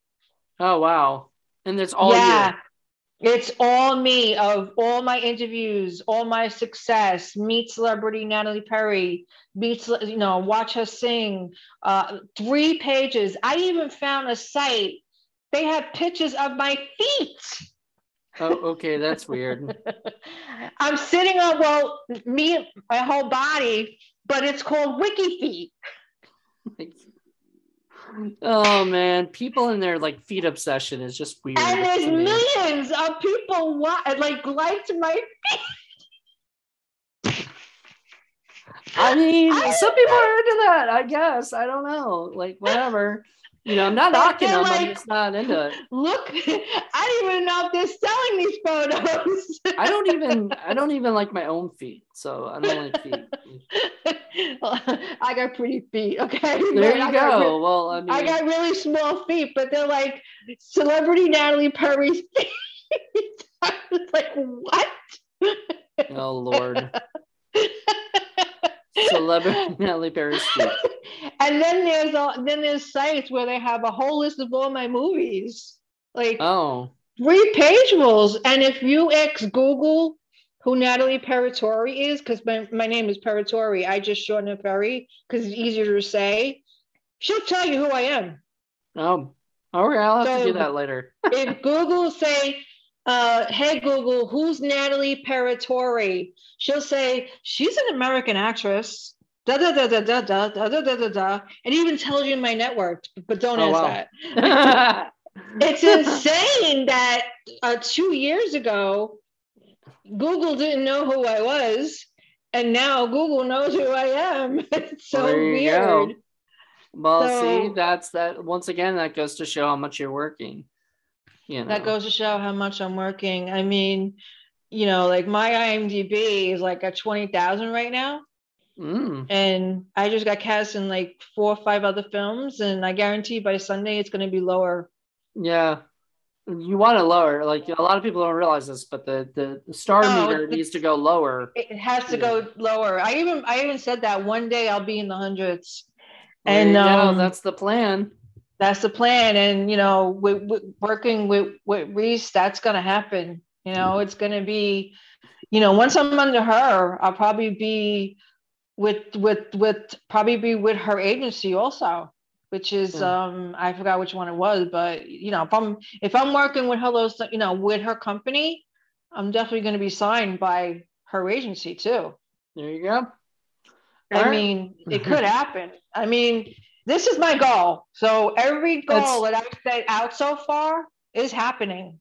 oh wow, and it's all yeah. you. It's all me of all my interviews, all my success. Meet celebrity Natalie Peri. Meet, you know, watch her sing. Uh, three pages. I even found a site. They have pictures of my feet. Oh, okay, that's weird. I'm sitting on well, me, my whole body, but it's called Wiki Feet. oh man, people in their like feet obsession is just weird. And there's millions of people wa- like liked my feet. I mean, I some people are into that. I guess I don't know. Like whatever. You know, I'm not knocking them. I'm just not into it. look. I don't even know if they're selling these photos. I don't even. I don't even like my own feet. So I don't like feet. I got pretty feet. Okay. There you I got go. Well, I mean, I got really small feet, but they're like celebrity Natalie Peri's feet. I was like, what? oh Lord, celebrity Natalie feet. and then there's all, then there's sites where they have a whole list of all my movies, like Oh, three pageables. And if you ex Google who Natalie Peritori is, because my, my name is Peritori, I just shorten it Peri because it's easier to say. She'll tell you who I am. oh, all right. I'll have to do that later. if Google say, uh, "Hey Google, who's Natalie Peritori?" She'll say, "She's an American actress." Da da da da da da da da da da da, and even tells you my network, but don't Oh, ask wow. that. It's insane that uh, two years ago, Google didn't know who I was, and now Google knows who I am. It's so weird. Go. Well, so, see, that's that. Once again, that goes to show how much you're working. You know. That goes to show how much I'm working. I mean, you know, like my IMDb is like at twenty thousand right now. Mm. And I just got cast in like four or five other films, and I guarantee by Sunday it's going to be lower. Yeah, you want to lower. Like a lot of people don't realize this, but the the, star no, meter needs to go lower. It has to yeah. go lower. I even I even said that one day I'll be in the hundreds, and um, that's the plan. That's the plan, and you know, with, with working with with Reese, that's going to happen. You know, it's going to be, you know, once I'm under her, I'll probably be with with with probably be with her agency also which is yeah. um I forgot which one it was, but you know if I'm if I'm working with Hello, you know with her company, I'm definitely going to be signed by her agency too. There you go. I All mean, it could happen. I mean, this is my goal. So every goal that I've set out so far is happening.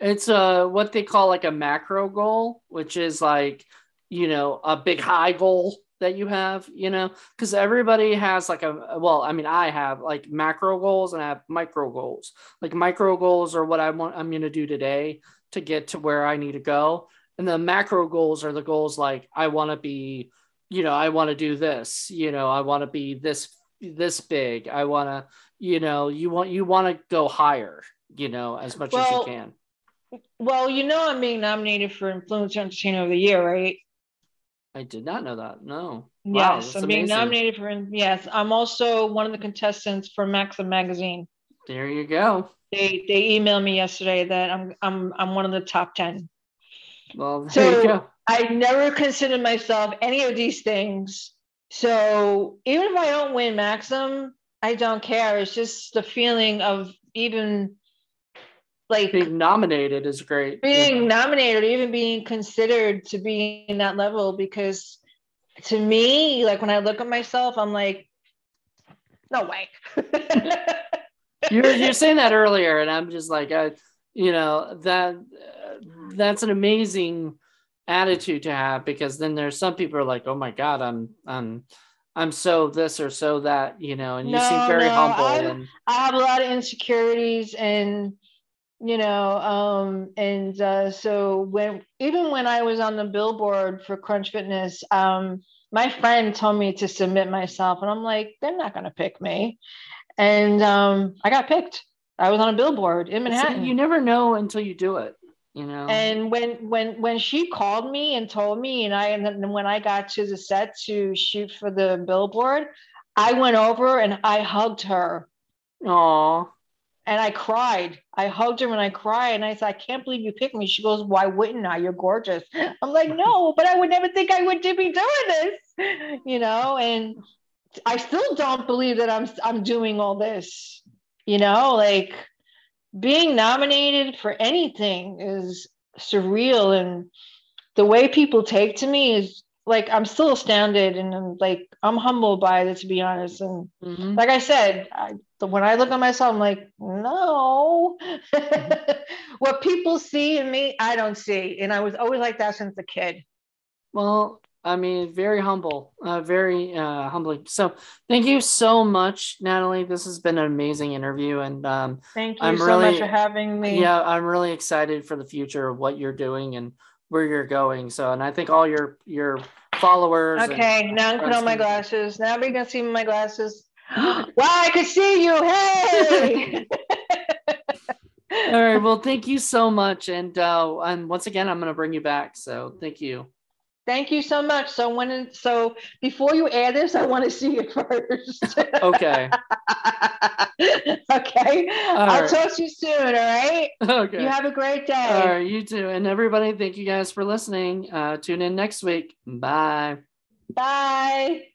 It's uh what they call like a macro goal, which is like you know a big high goal that you have, you know, because everybody has like a well, I mean, I have like macro goals and I have micro goals. Like micro goals are what I want I'm gonna do today to get to where I need to go. And the macro goals are the goals like I want to be, you know, I want to do this, you know, I want to be this this big. I want to, you know, you want you want to go higher, you know, as much well, as you can. Well, you know, I'm being nominated for Influencer Entertainer of the Year, right? I did not know that. No. Yes, wow, I'm being nominated for. Yes, I'm also one of the contestants for Maxim magazine. There you go. They they emailed me yesterday that I'm I'm I'm one of the top ten. Well, there so you go. I never considered myself any of these things. So even if I don't win Maxim, I don't care. It's just the feeling of even like being nominated is great. Being yeah. nominated, even being considered to be in that level, because to me, like when I look at myself, I'm like, no way. you were you're saying that earlier, and I'm just like, I, you know, that uh, that's an amazing attitude to have because then there's some people are like, oh my god, I'm I'm I'm so this or so that, you know, and you no, seem very no, humble. and I have a lot of insecurities and you know um, and uh, so when even when i was on the billboard for crunch fitness um, my friend told me to submit myself and i'm like they're not going to pick me. And um, i got picked. I was on a billboard in manhattan. you never know until you do it you know and when when when she called me and told me and i and then when i got to the set to shoot for the billboard i went over and i hugged her Oh and I cried. I hugged her and I cried. And I said, I can't believe you picked me. She goes, Why wouldn't I? You're gorgeous. I'm like, No, but I would never think I would be doing this, you know? And I still don't believe that I'm I'm doing all this, you know, like being nominated for anything is surreal. And the way people take to me is like I'm still astounded and I'm like I'm humbled by it to be honest. And mm-hmm. like I said, I, when I look at myself, I'm like, no. Mm-hmm. what people see in me, I don't see, and I was always like that since a kid. Well, I mean, very humble, uh, very uh, humbling. So, thank you so much, Natalie. This has been an amazing interview, and um, thank you I'm so really, much for having me. Yeah, I'm really excited for the future of what you're doing and where you're going. So, and I think all your your followers. Okay, now I'm putting on my glasses. Now we can see my glasses. wow, I can see you. Hey. all right. Well, thank you so much, and uh, and once again, I'm going to bring you back. So, thank you. Thank you so much. So when so before you add this, I want to see it first. okay. okay. All I'll right. talk to you soon. All right. Okay. You have a great day. All right. You too. And everybody, thank you guys for listening. Uh, tune in next week. Bye. Bye.